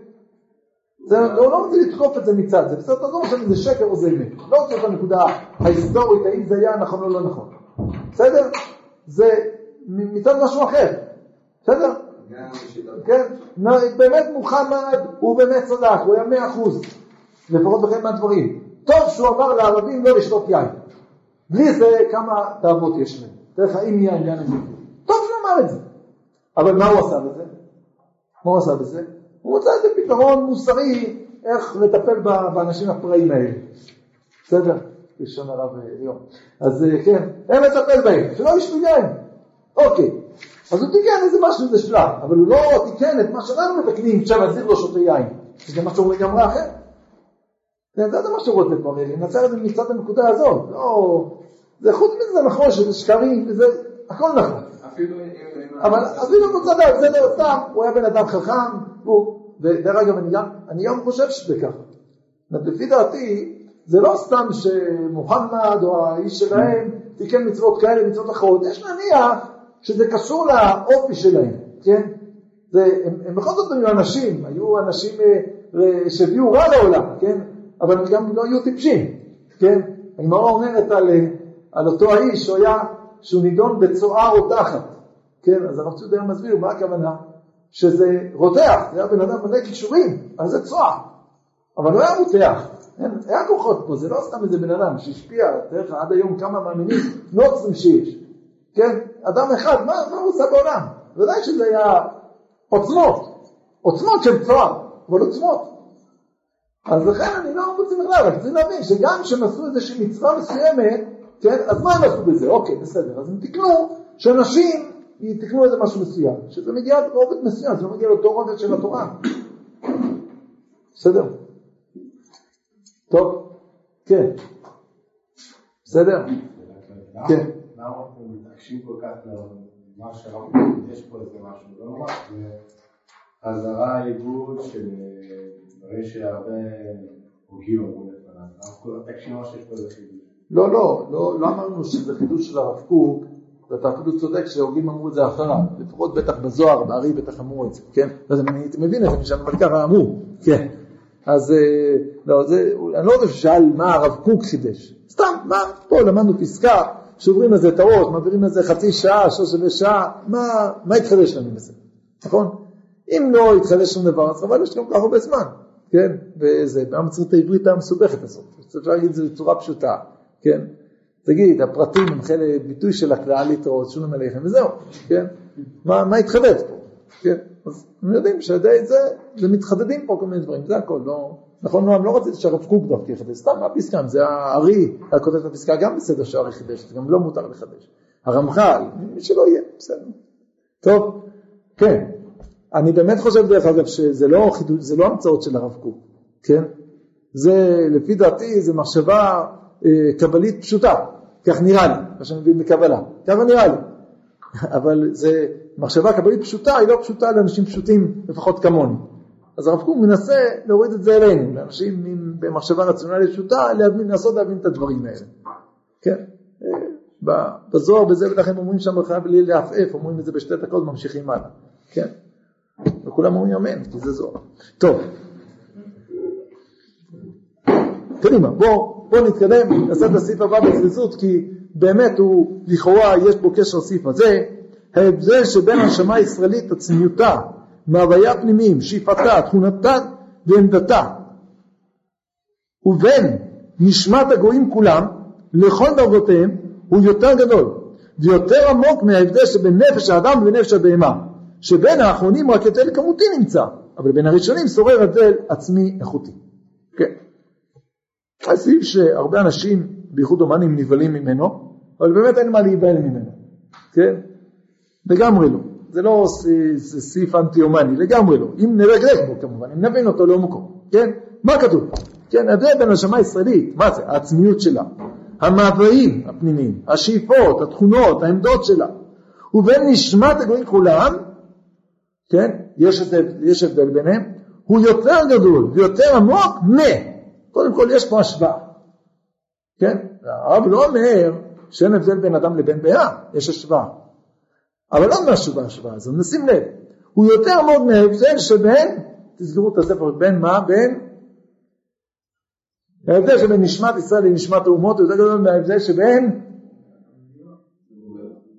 זה לא, לא רוצה לתקוף את זה מצד זה, בסדר, לא משנה אם זה שקר או זה אמת. לא רוצה את הנקודה ההיסטורית, האם זה היה נכון או לא נכון. בסדר? זה מצד משהו אחר. בסדר? כן, באמת מוחמד הוא באמת צדק, הוא היה מאה אחוז, לפחות בחלק מהדברים. טוב שהוא אמר לערבים לא לשתות יין. בלי זה כמה תאוות יש להם. תראה לך אם יין יין הם טוב שהוא אמר את זה. אבל מה הוא עשה בזה? מה הוא עשה בזה? הוא מצא איזה פתרון מוסרי איך לטפל באנשים הפראים האלה. בסדר? לשון הרב אה, ליאור. אז אה, כן, אין לטפל בהם, שלא ישתו יין. אוקיי. אז הוא תיקן איזה משהו, איזה שלב, אבל הוא לא תיקן את מה שאנחנו מתקנים כשהנזיר לא שותה יין, שזה משהו לגמרי אחר. כן, זה מה שהוא רוצה פה, לנצל את זה מצד הנקודה הזאת, לא... זה חוץ מזה זה נכון שזה שקרים, וזה הכל נכון. אפילו אם... אם- אבל אפילו הוא צדק, זה לא סתם, הוא היה בן אדם חכם, הוא, ודרך אגב, אני גם, אני גם חושב שזה ככה. לפי דעתי, זה לא סתם שמוחמד או האיש שלהם תיקן מצוות כאלה, מצוות אחרות, יש להניח שזה קשור לאופי שלהם, כן? זה, הם, הם בכל זאת היו אנשים, היו אנשים אה, אה, שהביאו רע לעולם, כן? אבל הם גם לא היו טיפשים, כן? הגמרא אומרת על, אה, על אותו האיש שהוא היה, שהוא נידון בצואה רותחת, כן? אז הרב צודה מסביר מה הכוונה, שזה רותח, זה היה בן אדם מלא כישורים, אז זה צואה, אבל לא היה רותח? היה כוחות פה, זה לא סתם איזה בן אדם שהשפיע, לך עד היום כמה מאמינים נוצרים שיש, כן? אדם אחד, מה, מה הוא עושה בעולם? בוודאי שזה היה עוצמות, עוצמות של צוהר, אבל עוצמות. אז לכן אני לא רוצה בכלל, רק צריך להבין שגם כשהם עשו איזושהי מצווה מסוימת, כן, אז מה הם עשו בזה? אוקיי, בסדר, אז הם תיקנו שאנשים תיקנו איזה משהו מסוים, שזה מגיע לרובד מסוים, זה לא מגיע לאותו רובד של התורה. בסדר? טוב, כן. בסדר? כן. למה אנחנו מתעקשים כל כך למה שהרב יש פה איזה משהו, לא נורא, חזרה עיבוד של אה, דברים שהרבה הוגיעו אמרו לפניו, מתעקשים ממש שיש פה איזה חידוש. לא, לא, לא, לא אמרנו שזה חידוש של הרב קוק, ואתה אפילו צודק שהוגים אמרו את זה אחריו, לפחות בטח בזוהר, בארי בטח אמרו את זה, כן? אז אני הייתי מבין את זה משם, אבל ככה אמרו, כן. אז אה, לא, זה, אני לא רוצה ששאל מה הרב קוק חידש, סתם, מה, פה למדנו פסקה, שוברים לזה את הראש, מעבירים לזה חצי שעה, שלוש רבעי שעה, מה, מה התחדש לנו בזה, נכון? אם לא התחדש שום דבר, אז חבל יש גם כך הרבה זמן, כן? וזה, במציאות העברית המסובכת הזאת, אפשר להגיד את זה בצורה פשוטה, כן? תגיד, הפרטים הם חלק ביטוי של הכלל להתראות, שולם עליכם, וזהו, כן? מה, מה התחדד פה, כן? אז הם יודעים שעל ידי זה, זה מתחדדים פה כל מיני דברים, זה הכל, לא... נכון, נועם, לא רציתי שהרב קוק דווקא יחדש, סתם מה הפסקה, זה הארי, היה כותב את הפסקה, גם בסדר שהארי חידש, זה גם לא מותר לחדש. הרמח"ל, מי שלא יהיה, בסדר. טוב, כן. אני באמת חושב דרך אגב שזה לא חידוש, זה לא המצאות של הרב קוק, כן? זה, לפי דעתי, זה מחשבה אה, קבלית פשוטה, כך נראה לי, מה שאני מבין מקבלה, ככה נראה לי. אבל זה, שמחשבה קבלית פשוטה היא לא פשוטה לאנשים פשוטים, לפחות כמוני. אז הרב קוק מנסה להוריד את זה אלינו, לאנשים עם, במחשבה רציונלית פשוטה, להבין, לנסות להבין את הדברים האלה. כן, אה, בזוהר בזה ולכן אומרים שם בחייב בלי לעפעף, אומרים את זה בשתי דקות, ממשיכים הלאה. כן, וכולם אומרים אמן, כי זה זוהר. טוב, קדימה, בואו בוא נתקדם, נעשה את הסעיף הבא בזריזות, כי באמת הוא, לכאורה יש בו קשר לסעיף הזה, ההבדל שבין הנשמה הישראלית, עצמיותה, מהוויה פנימיים, שאיפתה, תכונתה ועמדתה, ובין נשמת הגויים כולם, לכל דרגותיהם, הוא יותר גדול, ויותר עמוק מההבדל שבין נפש האדם ונפש הבהמה, שבין האחרונים רק הבדל כמותי נמצא, אבל בין הראשונים שורר הבדל עצמי איכותי. כן. הסעיף שהרבה אנשים, בייחוד אומנים, נבהלים ממנו, אבל באמת אין מה להיבהל ממנו, כן? לגמרי לא. זה לא סעיף אנטי-הומני, לגמרי לא. אם נרגלק בו כמובן, אם נבין אותו לעומקו, כן? מה כתוב? כן, ההבדל בין הנשמה הישראלית, מה זה? העצמיות שלה, המאוויים הפנימיים, השאיפות, התכונות, העמדות שלה, ובין נשמת הגויים כולם, כן? יש הבדל, יש הבדל ביניהם, הוא יותר גדול ויותר עמוק מ... קודם כל יש פה השוואה, כן? הרב לא אומר שאין הבדל בין אדם לבין בהמה, יש השוואה. אבל לא משהו בהשוואה הזו, נשים לב, הוא יותר מאוד מההבדל שבין, תסגרו את הספר, בין מה? בין ההבדל שבין נשמת ישראל לנשמת האומות הוא יותר גדול מההבדל שבין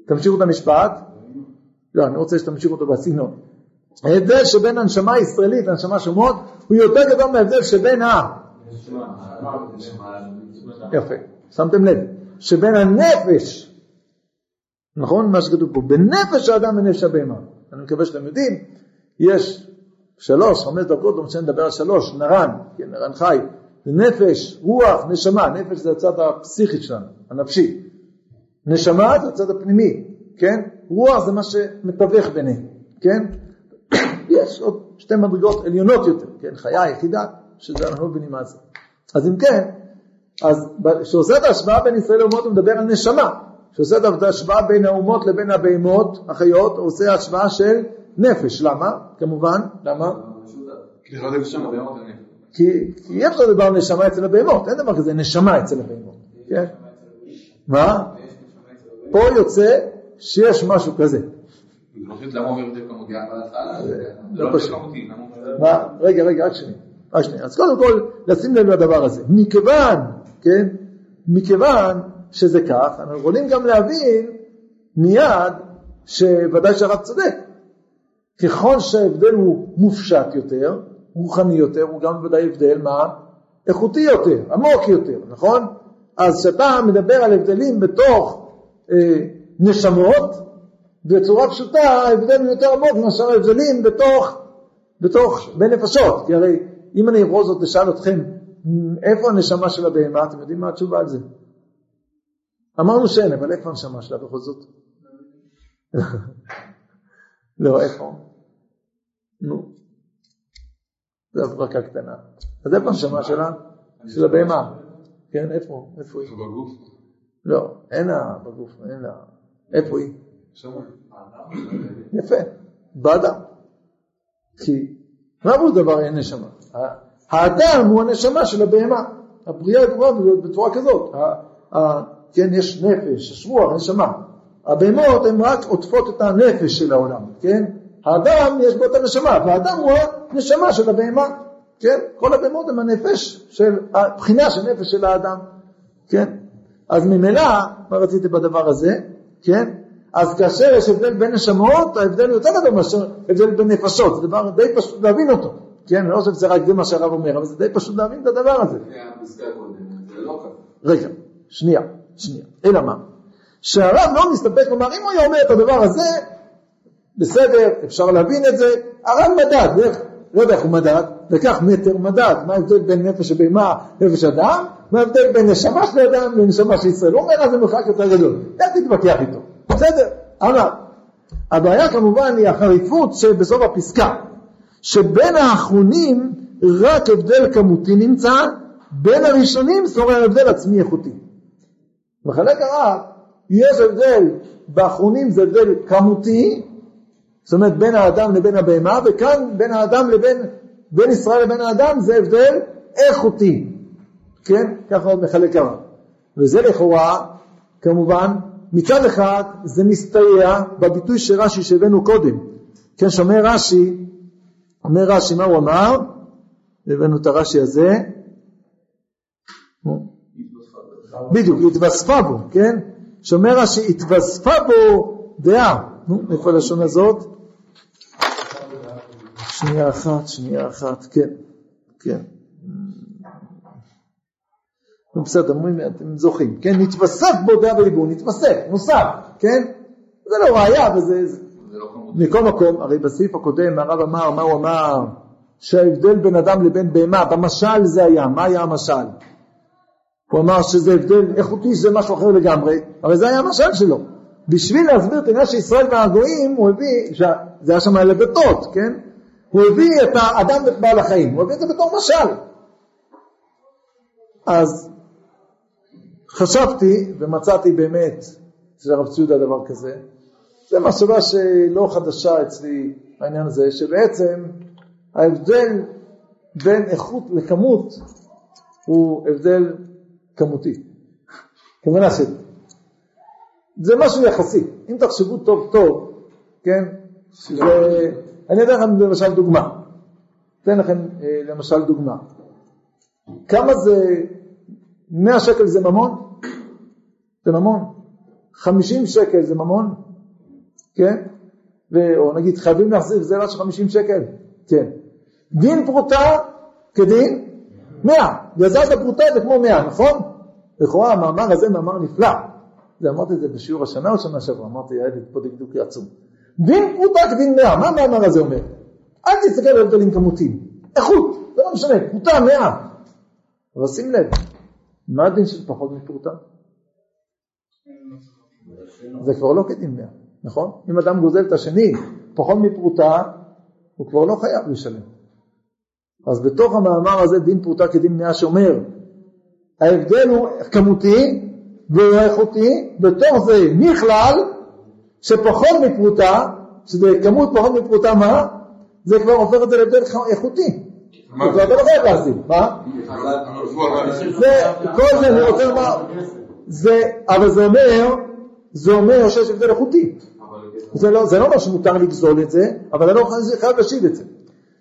תמשיכו את המשפט. לא, אני רוצה שתמשיכו אותו בסגנון. ההבדל שבין הנשמה הישראלית לנשמה שומות הוא יותר גדול מההבדל שבין ה... יפה, שמתם לב. שבין הנפש נכון? מה שכתוב פה, בנפש האדם ונפש הבהמה. אני מקווה שאתם יודעים, יש שלוש, חמש דקות, לא משנה לדבר על שלוש, נרן, כן, נרן חי, נפש, רוח, נשמה, נפש זה הצד הפסיכי שלנו, הנפשי. נשמה זה הצד הפנימי, כן? רוח זה מה שמתווך ביניהם, כן? יש עוד שתי מדרגות עליונות יותר, כן? חיה יחידה, שזה אנחנו לא מבינים מה זה. אז אם כן, אז כשעושה את ההשוואה בין ישראל לאומות הוא מדבר על נשמה, שעושה את ההשוואה בין האומות לבין הבהמות, החיות, הוא עושה השוואה של נפש. למה? כמובן, למה? כי אי אפשר לדבר על נשמה אצל הבהמות, אין דבר כזה נשמה אצל הבהמות, כן? מה? פה יוצא שיש משהו כזה. לא פשוט. מה? רגע, רגע, רק שנייה. רק שנייה. אז קודם כל, לשים לב לדבר הזה. מכיוון, כן? מכיוון שזה כך, אנחנו יכולים גם להבין מיד שוודאי שהרב צודק. ככל שההבדל הוא מופשט יותר, רוחני יותר, הוא גם בוודאי הבדל מה? איכותי יותר, עמוק יותר, נכון? אז כשאתה מדבר על הבדלים בתוך אה, נשמות, בצורה פשוטה ההבדל הוא יותר עמוק מאשר ההבדלים בתוך, בתוך, בנפשות, כי הרי אם אני אברוז זאת לשאל אתכם איפה הנשמה של הבהמה, אתם יודעים מה התשובה על זה? אמרנו שאין, אבל איפה הנשמה שלה בכל זאת? לא, איפה? נו, זו הברקה קטנה. אז איפה הנשמה שלה? של הבהמה. כן, איפה? איפה היא? בגוף? לא, אין לה בגוף, אין לה. איפה היא? יפה, באדם. כי מה הוא דבר אין נשמה? האדם הוא הנשמה של הבהמה. הבריאה גבוהה בצורה כזאת. כן, יש נפש, יש רוח, נשמה. הבהמות הן רק עוטפות את הנפש של העולם, כן? האדם יש בו את הנשמה, והאדם הוא הנשמה של הבהמה, כן? כל הבהמות הן הנפש של, הבחינה של נפש של האדם, כן? אז ממילא, מה רציתי בדבר הזה, כן? אז כאשר יש הבדל בין נשמות, ההבדל הוא יותר גדול מאשר הבדל בין נפשות, זה דבר די פשוט להבין אותו, כן? אני לא חושב שזה רק זה מה שהרב אומר, אבל זה די פשוט להבין את הדבר הזה. לא רגע, שנייה. שנייה. אלא מה? שהרב לא מסתפק, כלומר אם הוא היה אומר את הדבר הזה, בסדר, אפשר להבין את זה, הרב מדד, איך, לא יודע איך הוא מדד, לקח מטר מדד, מה ההבדל בין נפש הבהמה לנפש אדם, מה ההבדל בין נשמה של אדם לנשמה של ישראל, הוא אומר אז זה מרחק יותר גדול, איך תתווכח איתו, בסדר, אמר, הבעיה כמובן היא החריפות שבסוף הפסקה, שבין האחרונים רק הבדל כמותי נמצא, בין הראשונים שורר הבדל עצמי איכותי. מחלק הרב, יש הבדל, באחרונים זה הבדל כמותי, זאת אומרת בין האדם לבין הבהמה, וכאן בין האדם לבין, בין ישראל לבין האדם זה הבדל איכותי, כן? ככה עוד מחלק הרב. וזה לכאורה, כמובן, מצד אחד זה מסתייע בביטוי של רש"י שהבאנו קודם. כן, שאומר רש"י, אומר רש"י, מה הוא אמר? הבאנו את הרש"י הזה. בדיוק, התווספה בו, כן? שאומר רש"י, התווספה בו דעה. נו, איפה הלשון הזאת? שנייה אחת, שנייה אחת, כן, כן. נו בסדר, אתם זוכים, כן? נתווסף בו דעה בליבו, נתווסף, נוסף, כן? זה לא ראייה וזה... מכל מקום, הרי בסעיף הקודם הרב אמר, מה הוא אמר? שההבדל בין אדם לבין בהמה, במשל זה היה, מה היה המשל? הוא אמר שזה הבדל איכותי, שזה משהו אחר לגמרי, אבל זה היה המשל שלו. בשביל להסביר את העניין של ישראל והגויים, הוא הביא, זה היה שם לבטות, כן? הוא הביא את האדם ואת בעל החיים, הוא הביא את זה בתור משל. אז חשבתי ומצאתי באמת אצל הרב ציודה דבר כזה, זה מחשבה שלא חדשה אצלי העניין הזה, שבעצם ההבדל בין איכות לכמות הוא הבדל כמותי. כמובן שלי. זה משהו יחסי. אם תחשבו טוב טוב, כן, שזה... אני אתן לכם למשל דוגמה. אתן לכם אה, למשל דוגמה. כמה זה, 100 שקל זה ממון? זה ממון. 50 שקל זה ממון? כן? ו, או נגיד חייבים להחזיר גזירה של 50 שקל? כן. דין פרוטה כדין 100. גזרת פרוטה זה כמו 100, נכון? לכאורה המאמר הזה מאמר נפלא. זה אמרתי את זה בשיעור השנה או שנה שעברה, אמרתי, היה לי פה דקדוק עצום. דין פרוטה כדין 100, מה המאמר הזה אומר? אל תסתכל על הבדלים כמותיים, איכות, זה לא משנה, פרוטה 100. אבל שים לב, מה הדין של פחות מפרוטה? זה כבר לא כדין 100, נכון? אם אדם גוזל את השני פחות מפרוטה, הוא כבר לא חייב לשלם. אז בתוך המאמר הזה דין פרוטה כדין 100 שאומר, ההבדל הוא כמותי ואיכותי, בתוך זה נכלל שפחות מפרוטה, שזה כמות פחות מפרוטה מה? זה כבר הופך את זה להבדל איכותי. זה כבר לא חייב להחזיר, מה? זה, כל זה אני רוצה לומר, זה, אבל זה אומר, זה אומר שיש הבדל איכותי. זה לא, זה לא אומר שמותר לגזול את זה, אבל אני לא חייב להשיב את זה.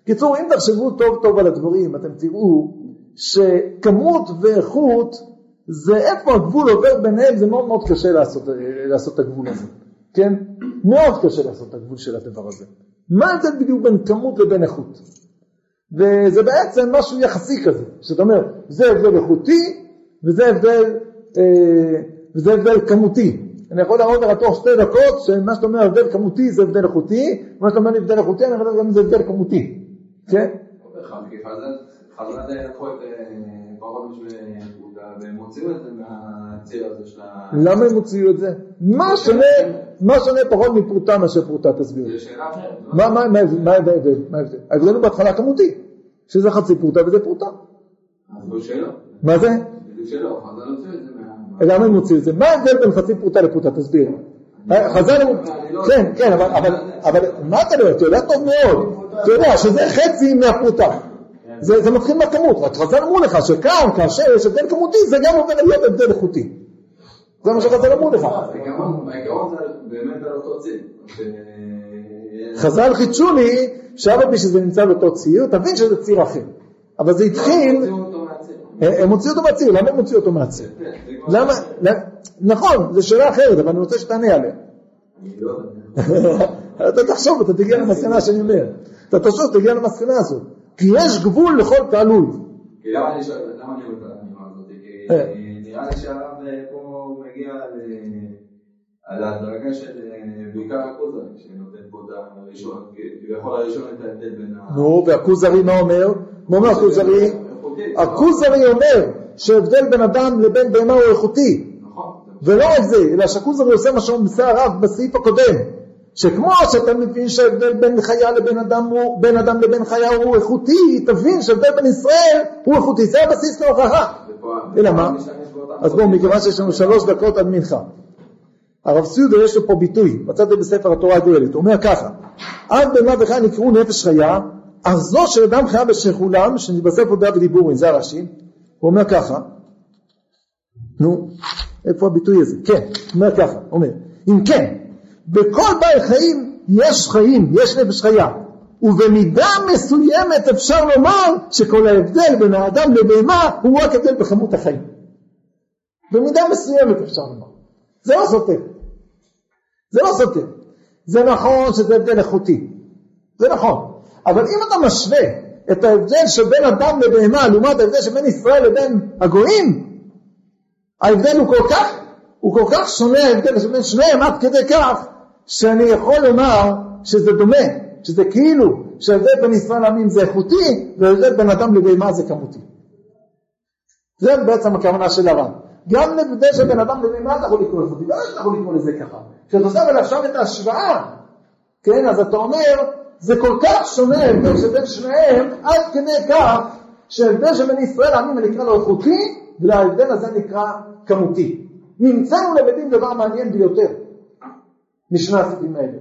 קיצור, אם תחשבו טוב טוב על הדברים, אתם תראו שכמות ואיכות זה איפה הגבול עובר ביניהם, זה מאוד מאוד קשה לעשות, לעשות את הגבול הזה, כן? מאוד קשה לעשות את הגבול של הדבר הזה. מה ההבדל בדיוק בין כמות לבין איכות? וזה בעצם משהו יחסי כזה, שאתה אומר, זה הבדל איכותי וזה הבדל, אה, וזה הבדל כמותי. אני יכול להראות לך תוך שתי דקות שמה שאתה אומר הבדל כמותי זה הבדל איכותי, מה שאתה אומר הבדל איכותי אני יכול להגיד גם זה הבדל כמותי, כן? חז"ל לקחו את פרעה בשביל והם הוציאו את זה מהציר הזה של ה... למה הם הוציאו את זה? מה שונה, מה שונה פחות מפרוטה מאשר פרוטה, תסביר. זה שאלה אחרת. מה מה- ההבדל? מה ההבדל? הוא בהתחלה כמותי, שזה חצי פרוטה וזה פרוטה. אז לא שלא. מה זה? זה שלא, חז"ל הוציאו את זה מה... למה הם הוציאו את זה? מה ההבדל בין חצי פרוטה לפרוטה? תסביר. חז"ל הוא... כן, כן, אבל- מה אתה לא יודע? אתה יודע טוב מאוד. אתה יודע שזה חצי מהפרוטה. זה זה מתחיל מהכמות, רק חז"ל אמרו לך שכאן, כאשר יש הבדל כמותי, זה גם עובר להיות הבדל איכותי. זה מה שחז"ל אמרו לך. חז"ל חידשו לי שאף על פי שזה נמצא באותו ציר, תבין שזה ציר אחר. אבל זה התחיל. הם הוציאו אותו מהציר, למה הם הוציאו אותו מהציר? למה? נכון, זו שאלה אחרת, אבל אני רוצה שתענה עליה. לא. אתה תחשוב, אתה תגיע למסקנה שאני אומר. אתה תחשוב, תגיע למסקנה הזאת. כי יש גבול לכל תעלול. כי למה אני שואל, למה אני אומר את האמירה הזאת? אה. כי נראה לי שהרב אה, פה מגיע ל- על ההדרגה של אה, בעיקר הכוזרי, שנותן פה את הראשון, כביכול הראשון את ההבדל בין ה... נו, והכוזרי מה אומר? מה אומר הכוזרי? הכוזרי אומר שהבדל בין אדם לבין בהמה הוא איכותי. נכון. ולא רק זה, אלא שהכוזרי עושה מה שעושה הרב בסעיף הקודם. שכמו שאתה מבין שההבדל בין חיה לבין אדם הוא, בין אדם לבין חיה הוא איכותי, תבין שההבדל בין ישראל הוא איכותי, זה הבסיס להוכחה. ופה- אלא מה? אז בואו, מכיוון שיש לנו שלוש דקות עד מנחה. הרב סיודה יש לו פה ביטוי, מצאתי בספר התורה הגואלת, הוא אומר ככה, עד בהמה וחי נקראו נפש חיה, אך זו של אדם חיה בשכולם, שנתבסף הודעה ודיבורים, זה הרש"י, הוא אומר ככה, נו, איפה הביטוי הזה? כן, הוא אומר ככה, הוא אומר, אם כן, בכל בעל חיים יש חיים, יש נפש חיה, ובמידה מסוימת אפשר לומר שכל ההבדל בין האדם לבהמה הוא רק הבדל בכמות החיים. במידה מסוימת אפשר לומר. זה לא סותר. זה לא סותר. זה נכון שזה הבדל איכותי. זה נכון. אבל אם אתה משווה את ההבדל שבין אדם לבהמה לעומת ההבדל שבין ישראל לבין הגויים, ההבדל הוא כל כך, הוא כל כך שונה ההבדל שבין שניהם עד כדי כך שאני יכול לומר שזה דומה, שזה כאילו שההבדל בין ישראל לעמים זה איכותי וההבדל בין אדם לבהמה זה כמותי. זה בעצם הכוונה של הרב. גם לבדל של בן אדם לבהמה אתה יכול לקרוא איכותי, לא שאתה יכול לקרוא לזה ככה. כשאתה עושה אבל עכשיו את ההשוואה, כן, אז אתה אומר, זה כל כך שונה ההבדל שבין שניהם, עד כדי כך שההבדל שבין ישראל לעמים נקרא לו איכותי, וההבדל הזה נקרא כמותי. נמצאנו למדים דבר מעניין ביותר משני הספרים האלה,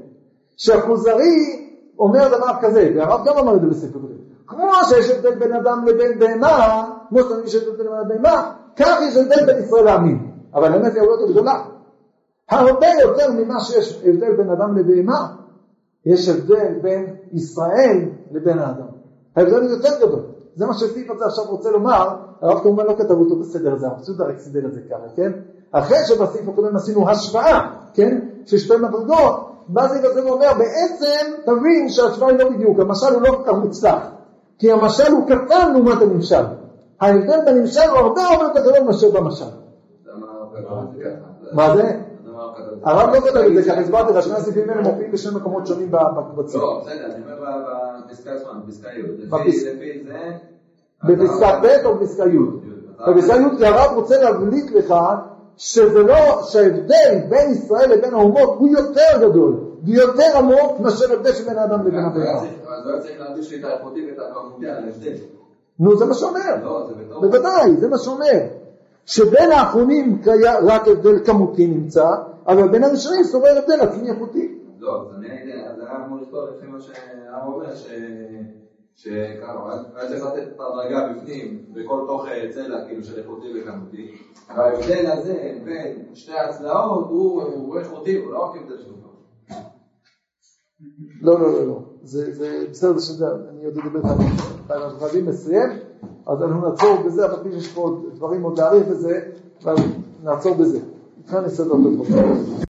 שהכוזרי אומר דבר כזה, והרב גם אמר את זה בספר כזה, כמו שיש הבדל בין אדם לבין בהמה, כמו שאתה מבין שיש הבדל בין אדם כך יש הבדל בין ישראל לעמים, אבל האמת היא הרבה יותר גדולה. הרבה יותר ממה שיש הבדל בין אדם לבהמה, יש הבדל בין ישראל לבין האדם. ההבדל הוא יותר גדול. זה מה שסעיף הזה עכשיו רוצה לומר, הרב כמובן לא כתב אותו בסדר הזה, הרב סודר רק סידר את זה ככה, כן? אחרי שבסעיף הקודם עשינו השוואה, כן? של שתי מדרגות, בא סעיף הזה ואומר, בעצם תבין שההשוואה היא לא בדיוק, המשל הוא לא כל כך מוצלח, כי המשל הוא קטן לעומת הנמשל. ההבדל בנמשל הוא הרבה הרבה יותר גדול מאשר במשל. מה זה? הרב לא כתב את זה ככה, הסברתי לך, שני הסעיפים האלה מופיעים בשני מקומות שונים בקבצים. לא, בסדר, אני אומר בפסקה עצמה, בפסקה י', זה... בפסקה ב' או בפסקה י'? בפסקה י' כי הרב רוצה להבליט לך שזה לא, שההבדל בין ישראל לבין האומות הוא יותר גדול ויותר עמוק מאשר הבדל שבין האדם לבין הבהמה. אז לא צריך להרגיש לי את האיכותי ואת הכמותי על ההבדל. נו זה מה שאומר, לא. בוודאי, זה מה שאומר. שבין האחרונים רק הבדל כמותי נמצא, אבל בין הראשונים שורר הבדל עצמי איכותי. לא, אז אני הייתי, אז היה אמור לכתוב לפי מה שהרב אומר, ש... שככה, היה צריך לתת את הדרגה בפנים, בכל תוך צלע, כאילו של איכותי וכמותי. וההבדל הזה בין שתי הצלעות הוא איכותי, הוא לא רק הבדל של. לא, לא, לא, לא. זה, זה בסדר שזה, אני עוד אדבר איתך, אנחנו חייבים לסיים, אז אנחנו נעצור בזה, אבל יש פה עוד דברים עוד להאריך בזה, אבל נעצור בזה. איתך נסדר את הדברים.